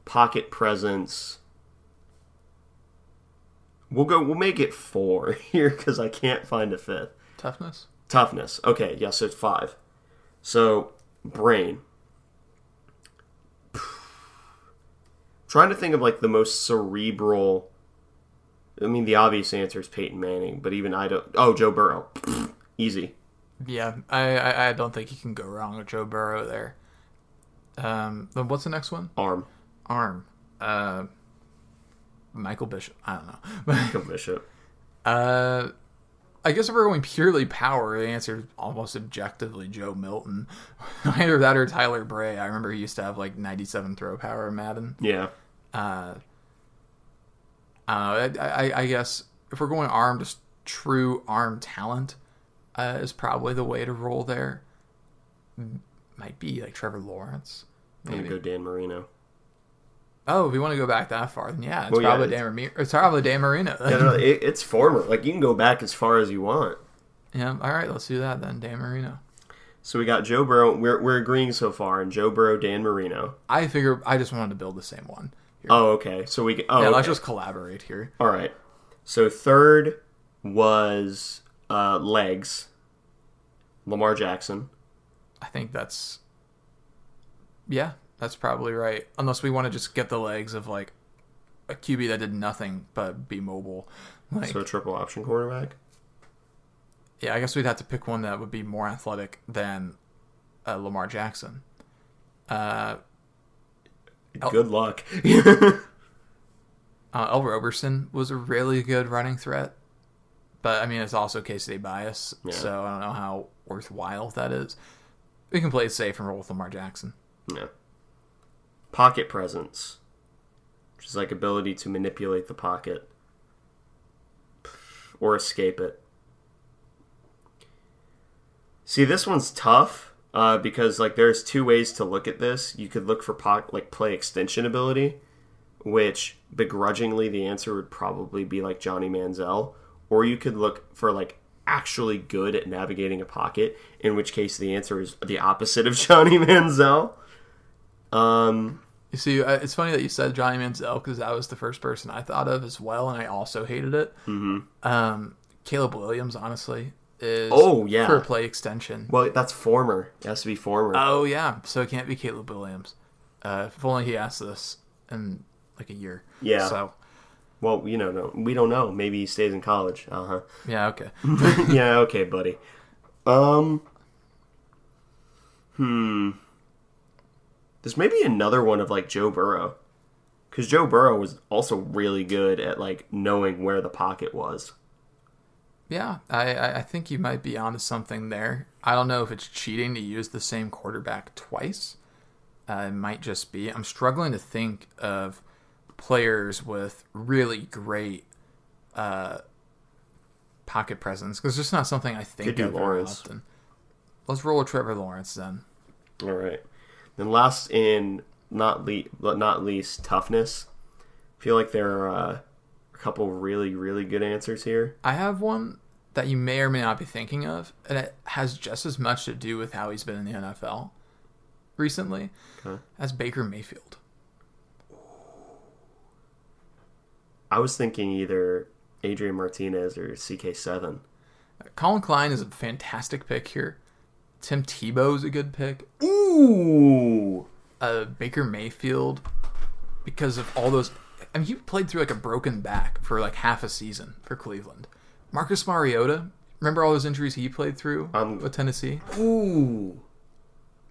pocket presence. We'll go. We'll make it four here because I can't find a fifth. Toughness? Toughness. Okay, yes, so it's five. So brain. Trying to think of like the most cerebral. I mean, the obvious answer is Peyton Manning, but even I don't. Oh, Joe Burrow. Easy. Yeah, I, I, I don't think you can go wrong with Joe Burrow there. Um, then what's the next one? Arm. Arm. Uh, Michael Bishop. I don't know. Michael Bishop. uh, I guess if we're going purely power, the answer is almost objectively Joe Milton. Either that or Tyler Bray. I remember he used to have like 97 throw power in Madden. Yeah. Uh, uh, I, I, I guess if we're going arm, just true arm talent uh, is probably the way to roll there. Might be like Trevor Lawrence. I'm gonna go Dan Marino. Oh, if you want to go back that far, then yeah, it's Well, yeah, probably it's- Dan Marino. It's probably Dan Marino. Yeah, no, it, it's former. Like you can go back as far as you want. yeah, all right, let's do that then. Dan Marino. So we got Joe Burrow. We're we're agreeing so far, and Joe Burrow, Dan Marino. I figure I just wanted to build the same one. Here. Oh, okay. So we. Oh, yeah, okay. let's just collaborate here. All right. So third was uh, legs. Lamar Jackson. I think that's yeah, that's probably right. Unless we want to just get the legs of like a QB that did nothing but be mobile. Like So a triple option quarterback. yeah, I guess we'd have to pick one that would be more athletic than uh, Lamar Jackson. Uh. Good luck. uh, Ell Roberson was a really good running threat, but I mean it's also K State bias, Yeah. so I don't know how worthwhile that is. We can play it safe and roll with Lamar Jackson. yeah. Pocket presence, which is like ability to manipulate the pocket or escape it. See, this one's tough uh, because like there's two ways to look at this. You could look for po- like play extension ability, which begrudgingly the answer would probably be like Johnny Manziel, or you could look for like actually good at navigating a pocket, in which case the answer is the opposite of Johnny Manziel. Um, You see, uh, it's funny that you said Johnny Manziel because that was the first person I thought of as well, and I also hated it. Mm-hmm. Um, Caleb Williams, honestly, is Oh, yeah. for play extension. well, that's former. It has to be former. Oh yeah, so it can't be Caleb Williams. Uh, if only he asked this in like a year. Yeah. So well, you know, no, we don't know. Maybe he stays in college. Uh huh. yeah, okay. yeah, okay, buddy. Um, hmm. This may be another one of like Joe Burrow, because Joe Burrow was also really good at like knowing where the pocket was. Yeah, I, I I think you might be onto something there. I don't know if it's cheating to use the same quarterback twice. Uh, it might just be. I'm struggling to think of players with really great uh, pocket presence because it's just not something I think of Lawrence. often. Let's roll with Trevor Lawrence then. All right. Then last in not le- not least toughness. I feel like there are uh, a couple really really good answers here. I have one that you may or may not be thinking of, and it has just as much to do with how he's been in the NFL recently Okay. as Baker Mayfield. I was thinking either Adrian Martinez or CK7. Collin Klein is a fantastic pick here. Tim Tebow is a good pick. Ooh. Uh, Baker Mayfield, because of all those. I mean, he played through like a broken back for like half a season for Cleveland. Marcus Mariota, remember all those injuries he played through Um, with Tennessee? Ooh.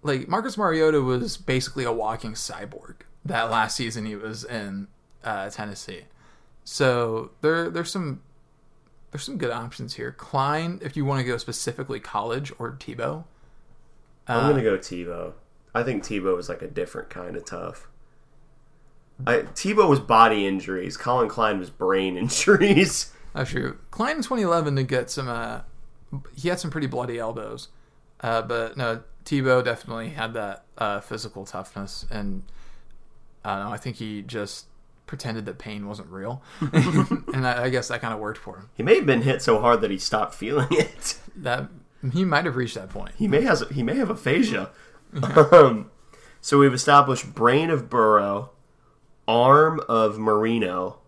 Like Marcus Mariota was basically a walking cyborg that last season he was in uh, Tennessee. So there, there's some, there's some good options here. Klein, if you want to go specifically college or Tebow. I'm Uh, gonna go Tebow. I think Tebow is like a different kind of tough. I, Tebow was body injuries. Collin Klein was brain injuries. That's true. Klein in 2011 to get some. Uh, he had some pretty bloody elbows, uh, but no, Tebow definitely had that uh, physical toughness, and I don't know. I think he just pretended that pain wasn't real, and I, I guess that kind of worked for him. He may have been hit so hard that he stopped feeling it. That he might have reached that point. He may has he may have aphasia. Um, so we've established brain of Burrow, arm of Marino,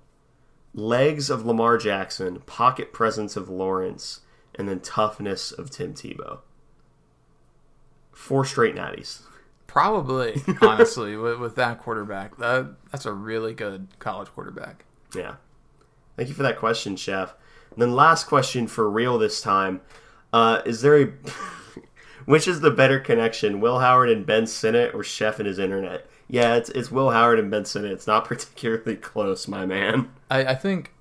legs of Lamar Jackson, pocket presence of Lawrence, and then toughness of Tim Tebow. Four straight natties. Probably, honestly, with, with that quarterback, that that's a really good college quarterback. Yeah. Thank you for that question, Chef. And then last question for real this time. Uh, is there a which is the better connection, Will Howard and Ben Sinnott, or Chef and his internet? Yeah, it's it's Will Howard and Ben Sinnott. It's not particularly close, my man. I, I think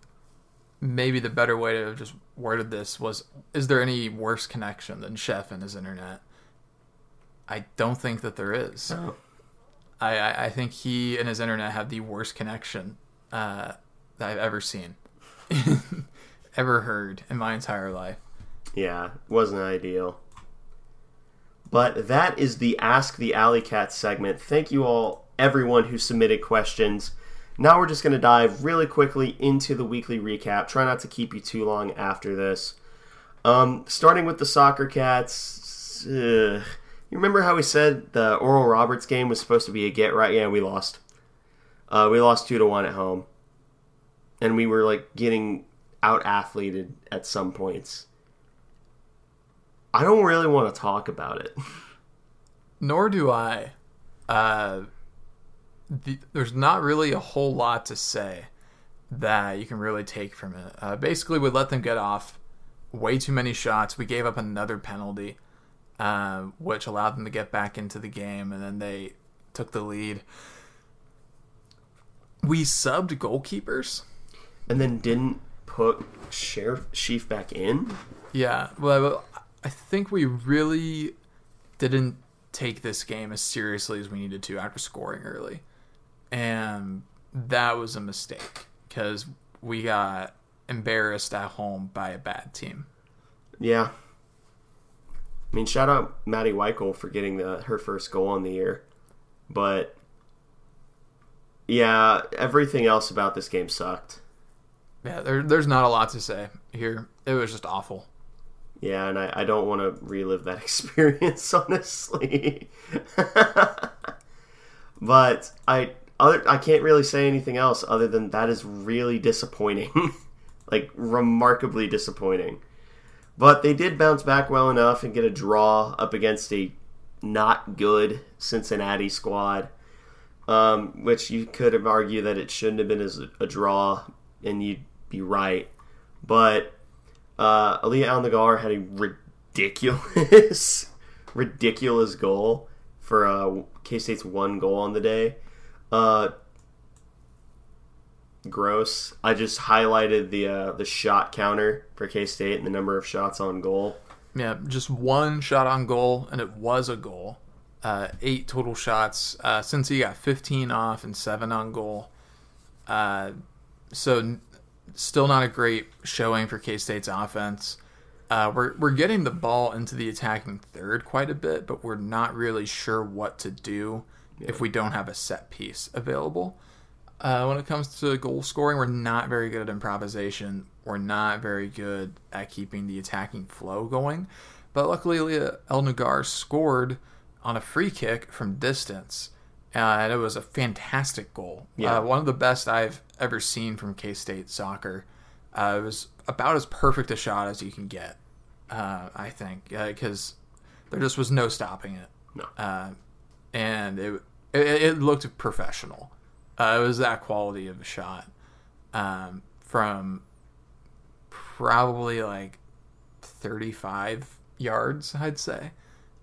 maybe the better way to have just worded this was: Is there any worse connection than Chef and his internet? I don't think that there is. I, I, I think he and his internet have the worst connection uh, that I've ever seen, ever heard in my entire life. Yeah, wasn't ideal. But that is the Ask the Alley Cat segment. Thank you all, everyone who submitted questions. Now we're just going to dive really quickly into the weekly recap. Try not to keep you too long after this. Um, starting with the Soccer Cats. Ugh. You remember how we said the Oral Roberts game was supposed to be a get right? Yeah, we lost. Uh, we lost two to one at home, and we were like getting out athleted at some points. I don't really want to talk about it. Nor do I. Uh, the, there's not really a whole lot to say that you can really take from it. Uh, basically, we let them get off way too many shots. We gave up another penalty, uh, which allowed them to get back into the game, and then they took the lead. We subbed goalkeepers. and then didn't put Sheriff Sheaf back in. Yeah, well, I think we really didn't take this game as seriously as we needed to after scoring early. And that was a mistake because we got embarrassed at home by a bad team. Yeah. I mean, shout out Maddie Weichel for getting the her first goal on the year, but yeah, everything else about this game sucked. Yeah, there, there's not a lot to say here. It was just awful. Yeah, and I, I don't want to relive that experience, honestly. but I other I can't really say anything else other than that is really disappointing, like remarkably disappointing. But they did bounce back well enough and get a draw up against a not good Cincinnati squad, um, which you could have argued that it shouldn't have been as a, draw, and you'd be right. But uh, Aliyah Al Nagar had a ridiculous, ridiculous goal for uh, K State's one goal on the day. Uh, gross. I just highlighted the uh, the shot counter for K State and the number of shots on goal. Yeah, just one shot on goal, and it was a goal. Uh, eight total shots. Uh, Cincy got 15 off and seven on goal. Uh, so n- still not a great showing for K State's offense. Uh, we're we're getting the ball into the attacking third quite a bit, but we're not really sure what to do if we don't have a set piece available. Uh, when it comes to goal scoring, we're not very good at improvisation. We're not very good at keeping the attacking flow going. But luckily, Leah El Nagar scored on a free kick from distance, uh, and it was a fantastic goal. Yeah. Uh, one of the best I've ever seen from K State soccer. Uh, it was about as perfect a shot as you can get, uh, I think, because there just was no stopping it No. uh, and it, it it looked professional. Uh, it was that quality of a shot um, from probably like thirty five yards, I'd say.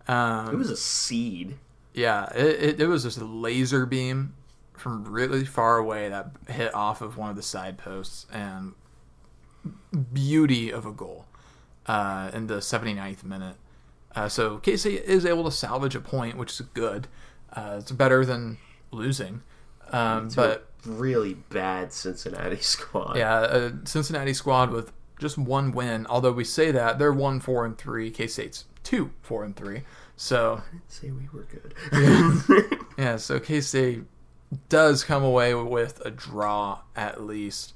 Um, It was a seed. yeah, it, it, it was just a laser beam from really far away that hit off of one of the side posts and beauty of a goal uh, in the 79th minute. Uh, so Casey is able to salvage a point, which is good. Uh, it's better than losing. Um, to but a really bad Cincinnati squad. yeah, a Cincinnati squad with just one win. Although we say that they're one four and three. K State's two four and three. So Say we were good. Yeah, so K State does come away with a draw at least.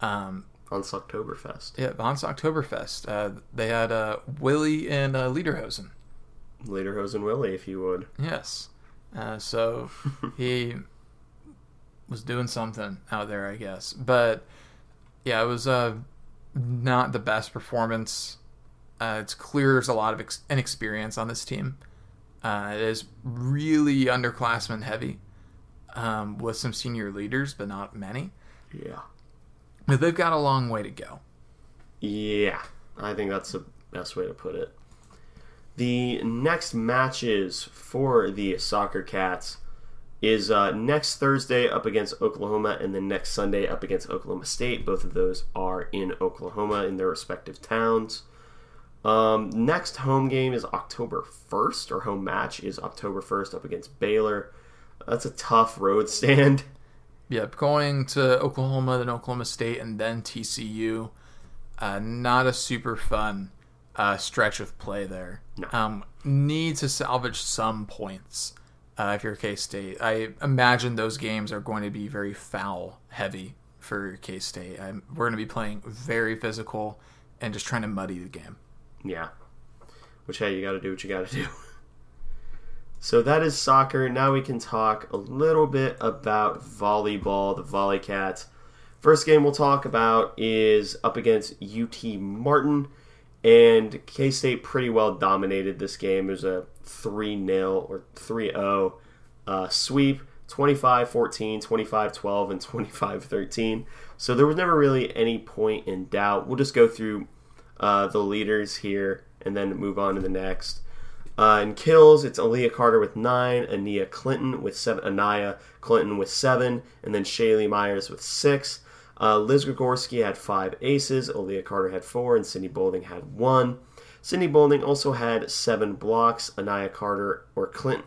Um, On Oktoberfest. yeah, Bonds Oktoberfest. Uh, they had uh, Willie and uh, Lederhosen. Lederhosen Willie, if you would. Yes. Uh, so he was doing something out there, I guess. But yeah, it was uh, not the best performance. Uh, it's clear there's a lot of ex- inexperience on this team. Uh, it is really underclassmen heavy um, with some senior leaders, but not many. Yeah. But they've got a long way to go. Yeah. I think that's the best way to put it. The next matches for the Soccer Cats is uh, next Thursday up against Oklahoma, and then next Sunday up against Oklahoma State. Both of those are in Oklahoma in their respective towns. Um, next home game is October 1st, or home match is October 1st up against Baylor. That's a tough road stand. Yep, going to Oklahoma, then Oklahoma State, and then TCU. Uh, not a super fun uh, stretch of play there. No. Um, need to salvage some points uh, if you're K State. I imagine those games are going to be very foul heavy for K State. We're going to be playing very physical and just trying to muddy the game. Yeah. Which, hey, you got to do what you got to do. So that is soccer. Now we can talk a little bit about volleyball, the Volley Cats. First game we'll talk about is up against UT Martin. And K State pretty well dominated this game. It was a 3 0 or 3 0 uh, sweep 25 14, 25 12, and 25 13. So there was never really any point in doubt. We'll just go through uh, the leaders here and then move on to the next. Uh, in kills, it's Aaliyah Carter with nine, Ania Clinton with seven, Anaya Clinton with seven, and then Shaylee Myers with six. Uh, Liz Grigorsky had five aces, Aaliyah Carter had four, and Sydney Bolding had one. Sydney Bolding also had seven blocks. Anaya Carter or Clinton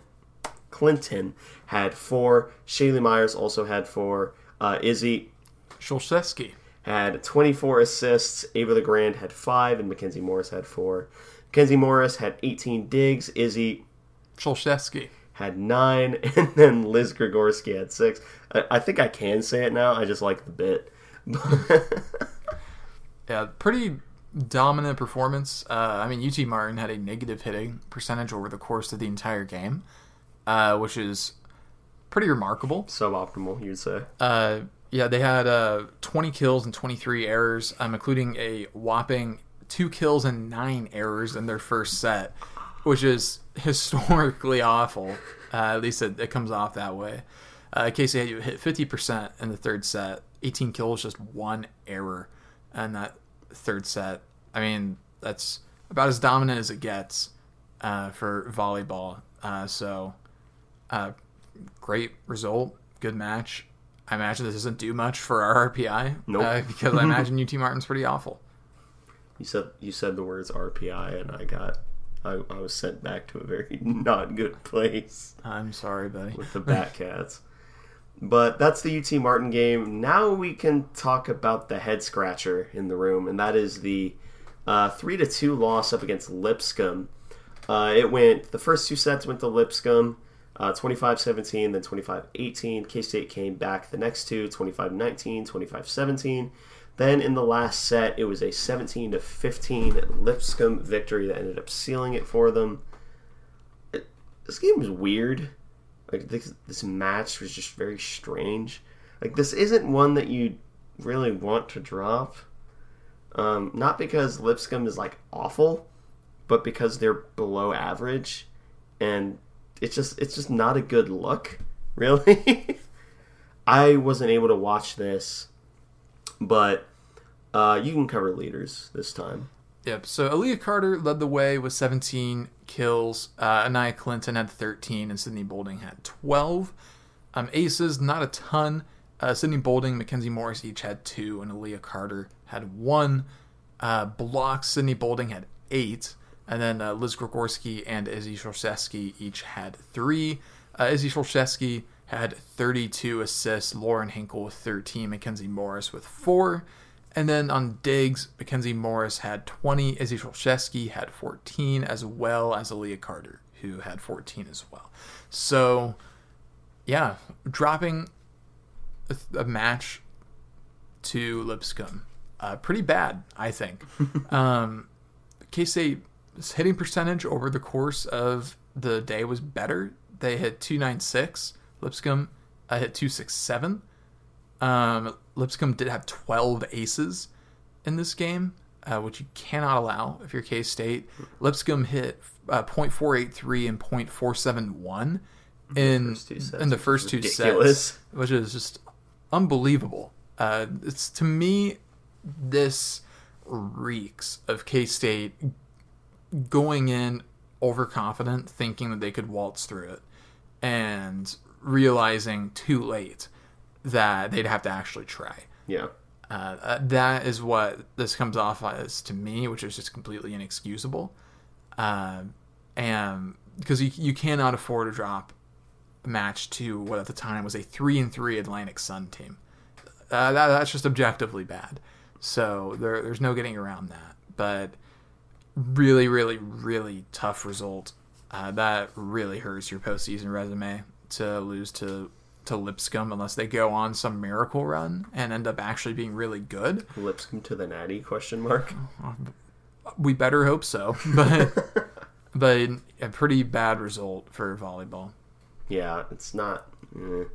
Clinton had four. Shaylee Myers also had four. Uh, Izzy Sholsesky had 24 assists. Ava the Grand had five, and Mackenzie Morris had four. Mackenzie Morris had 18 digs. Izzy Sholsesky had nine, and then Liz Grigorsky had six. I, I think I can say it now. I just like the bit. yeah, pretty dominant performance. Uh, I mean, UT Martin had a negative hitting percentage over the course of the entire game, uh, which is pretty remarkable. Suboptimal, you'd say. Uh, yeah, they had uh, 20 kills and 23 errors, um, including a whopping two kills and nine errors in their first set, which is historically awful. Uh, at least it, it, comes off that way. Uh, Casey had you hit 50% in the third set, 18 kills, just one error And that third set. I mean, that's about as dominant as it gets uh, for volleyball. Uh, so, uh, great result, good match. I imagine this doesn't do much for our RPI nope. Uh, because I imagine UT Martin's pretty awful. You said you said the words RPI, and I got I, I was sent back to a very not good place. I'm sorry, buddy. With the Batcats. But that's the UT Martin game. Now we can talk about the head scratcher in the room, and that is the uh, three to two loss up against Lipscomb. Uh, it went the first two sets went to Lipscomb, uh, 25-17, then 25-18. K State came back the next two, 25-19, 25-17. Then in the last set, it was a 17 to 15 Lipscomb victory that ended up sealing it for them. It, this game was weird. Like this, this match was just very strange. Like this isn't one that you really want to drop. Um, not because Lipscomb is like awful, but because they're below average, and it's just it's just not a good look. Really, I wasn't able to watch this, but uh, you can cover leaders this time. Yep. So Aaliyah Carter led the way with 17 kills. Uh, Anaya Clinton had 13, and Sydney Bolding had 12. Um, aces, not a ton. Uh, Sydney Bolding, Mackenzie Morris each had two, and Aaliyah Carter had one. Uh, blocks, Sydney Bolding had eight, and then uh, Liz Grigorsky and Izzy Sholsesky each had three. Uh, Izzy Sholsesky had 32 assists, Lauren Hinkle with 13, Mackenzie Morris with four. And then on digs, Mackenzie Morris had 20, Izzy Sholsesky had 14, as well as Aaliyah Carter, who had 14 as well. So, yeah, dropping a, a match to Lipscomb. Uh, pretty bad, I think. um, K State's hitting percentage over the course of the day was better. They hit 296. Lipscomb uh, hit 267. Um, Lipscomb did have 12 aces in this game, uh, which you cannot allow if you're K State. Lipscomb hit uh, .483 and .471 in in the first two ridiculous. sets, which is just unbelievable. Uh, it's to me, this reeks of K State going in overconfident, thinking that they could waltz through it, and realizing too late that they'd have to actually try. Yeah. Uh, uh, that is what this comes off as to me, which is just completely inexcusable. Uh, and because you, you cannot afford to drop a match to what at the time was a three and three Atlantic Sun team. Uh, that, that's just objectively bad. So there, there's no getting around that. But really, really, really tough result. Uh, that really hurts your postseason resume to lose to to Lipscomb unless they go on some miracle run and end up actually being really good. Lipscomb to the natty question mark. We better hope so, but but a pretty bad result for volleyball. Yeah, it's not. eh.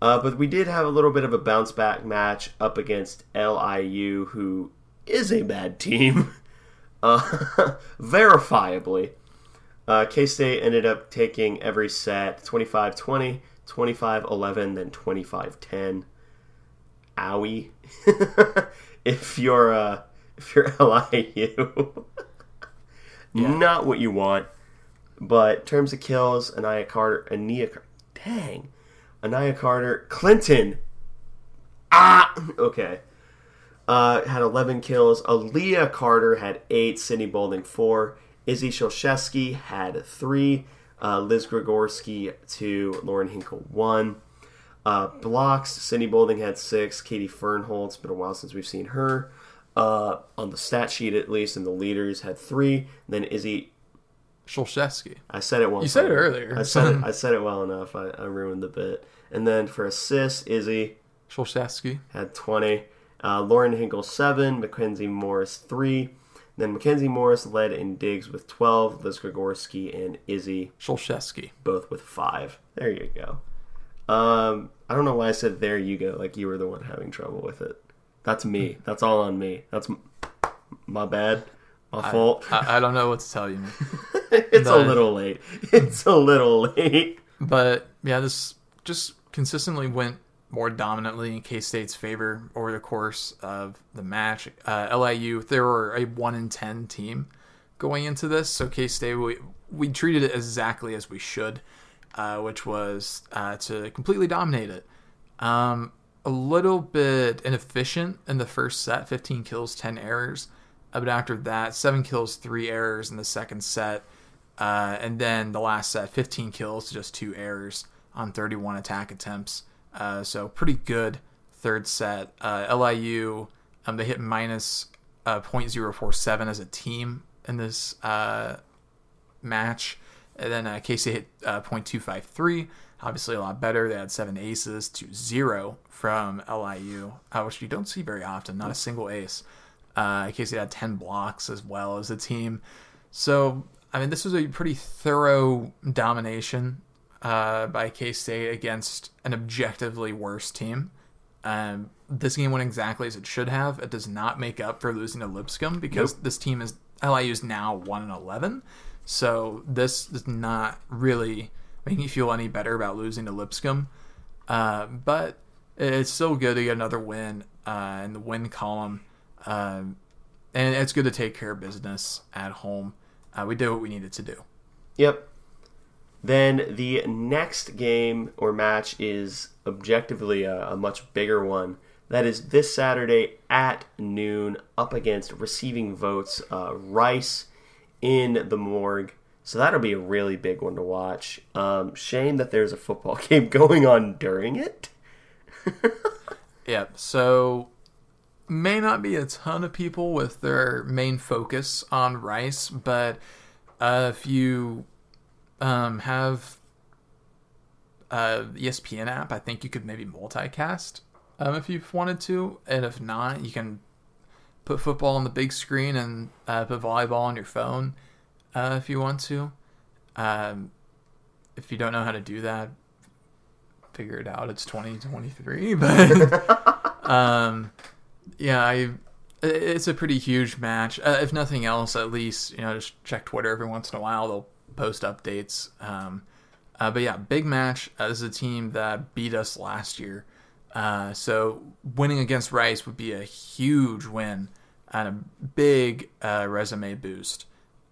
Uh, but we did have a little bit of a bounce back match up against LIU, who is a bad team, uh, verifiably. Uh, K State ended up taking every set 25 20, 25 11, then 25 10. Owie. if you're uh, if you're LIU, not what you want. But in terms of kills, Anaya Carter, Ania, dang, Anaya Carter, Clinton, ah, okay, uh, had 11 kills. Aaliyah Carter had eight. Sydney Boulding four. Izzy Sholshevsky had three. Uh, Liz Grigorski two. Lauren Hinkle one. Uh, blocks. Sydney Boulding had six. Katie Fernholz. It's been a while since we've seen her. Uh, on the stat sheet, at least, and the leaders had three. then Izzy Sholshevsky. I said it once. You said it earlier. I said it. I said it well enough. I, I ruined the bit. And then for assists, Izzy Sholshevsky. had twenty. Uh, Lauren Hinkle seven. Mackenzie Morris three. Then Mackenzie Morris led in digs with twelve. Liz Grigorski and Izzy Sholshevsky. both with five. There you go. Um, I don't know why I said there you go. Like you were the one having trouble with it. That's me. That's all on me. That's m- my bad. My fault. I, I don't know what to tell you. it's a little late. It's a little late. But yeah, this just consistently went more dominantly in K State's favor over the course of the match. Uh, LIU, they were a one in ten team going into this, so K State we we treated it exactly as we should, uh, which was uh, to completely dominate it. Um, a little bit inefficient in the first set, 15 kills, 10 errors. But after that, seven kills, three errors in the second set. Uh, and then the last set, 15 kills, just two errors on 31 attack attempts. Uh, so pretty good third set. Uh, LIU, um, they hit minus uh, 0.047 as a team in this uh, match. And then uh, KC hit uh, 0.253, obviously a lot better. They had seven aces to zero from LIU, uh, which you don't see very often, not a single ace. Uh, KC had 10 blocks as well as a team. So, I mean, this was a pretty thorough domination uh, by K State against an objectively worse team. Um, this game went exactly as it should have. It does not make up for losing to Lipscomb because Nope. this team is LIU is now one and eleven. So this does not really make me feel any better about losing to Lipscomb. Uh, but it's still good to get another win uh, in the win column, um, and it's good to take care of business at home. Uh, we did what we needed to do. Yep. Then the next game or match is objectively a, a much bigger one. That is this Saturday at noon, up against receiving votes uh, Rice in the morgue. So that'll be a really big one to watch. Um, shame that there's a football game going on during it. Yep. So may not be a ton of people with their main focus on Rice, but uh, if you um, have a ESPN app, I think you could maybe multicast um, if you wanted to, and if not, you can put football on the big screen and uh, put volleyball on your phone uh, if you want to. Um, if you don't know how to do that, figure it out. It's 2023, but um, yeah, I it's a pretty huge match. Uh, if nothing else, at least you know just check Twitter every once in a while. They'll post updates. Um, uh, but yeah, big match. Is a team that beat us last year, uh, so winning against Rice would be a huge win and a big uh, resume boost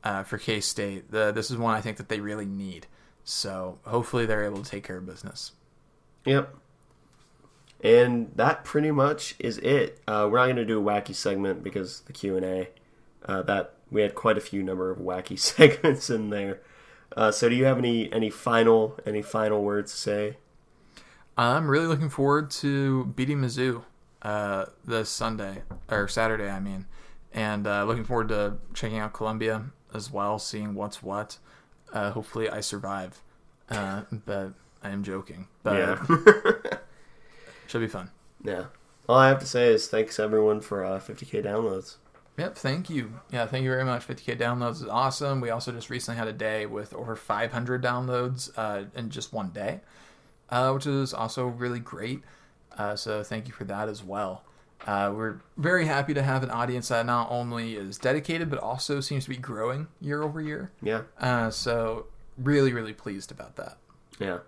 uh, for K State. This is one I think that they really need. So hopefully they're able to take care of business. Yep. And that pretty much is it. Uh, we're not going to do a wacky segment because the Q and A. That we had quite a few number of wacky segments in there. Uh, so, do you have any any final any final words to say? I'm really looking forward to beating Mizzou uh, this Sunday or Saturday, I mean, and uh, looking forward to checking out Columbia as well, seeing what's what. Uh, hopefully, I survive, uh, but I am joking. But yeah, should be fun. Yeah. All I have to say is thanks everyone for 50k uh, downloads. Yep, thank you. Yeah, thank you very much. 50k downloads is awesome. We also just recently had a day with over 500 downloads uh, in just one day, uh, which is also really great. Uh, so thank you for that as well. Uh, we're very happy to have an audience that not only is dedicated but also seems to be growing year over year. Yeah. Uh, so really, really pleased about that. Yeah.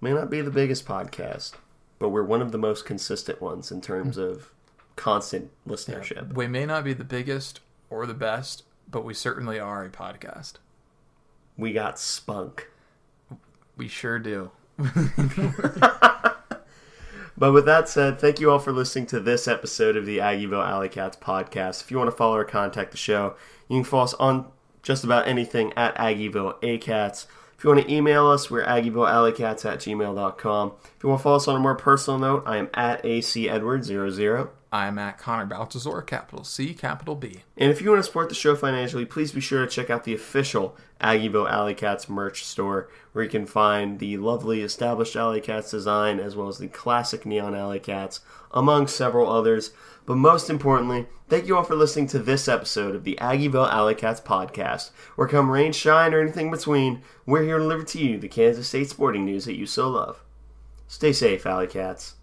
May not be the biggest podcast, but we're one of the most consistent ones in terms of constant listenership. Yeah. We may not be the biggest or the best, but we certainly are a podcast. We got spunk. We sure do. but with that said, thank you all for listening to this episode of the Aggieville Alley Cats podcast. If you want to follow or contact the show, you can follow us on just about anything at Aggieville ACATS. If you want to email us, we're AggievilleAlleyCats at gmail.com. If you want to follow us on a more personal note, I am at AC Edward00. I'm at Connor Baltazar, capital C, capital B. And if you want to support the show financially, please be sure to check out the official Aggieville Alley Cats merch store, where you can find the lovely established Alley Cats design as well as the classic neon Alley Cats, among several others. But most importantly, thank you all for listening to this episode of the Aggieville Alley Cats podcast, where come rain, shine, or anything between, we're here to deliver to you the Kansas State sporting news that you so love. Stay safe, Alley Cats.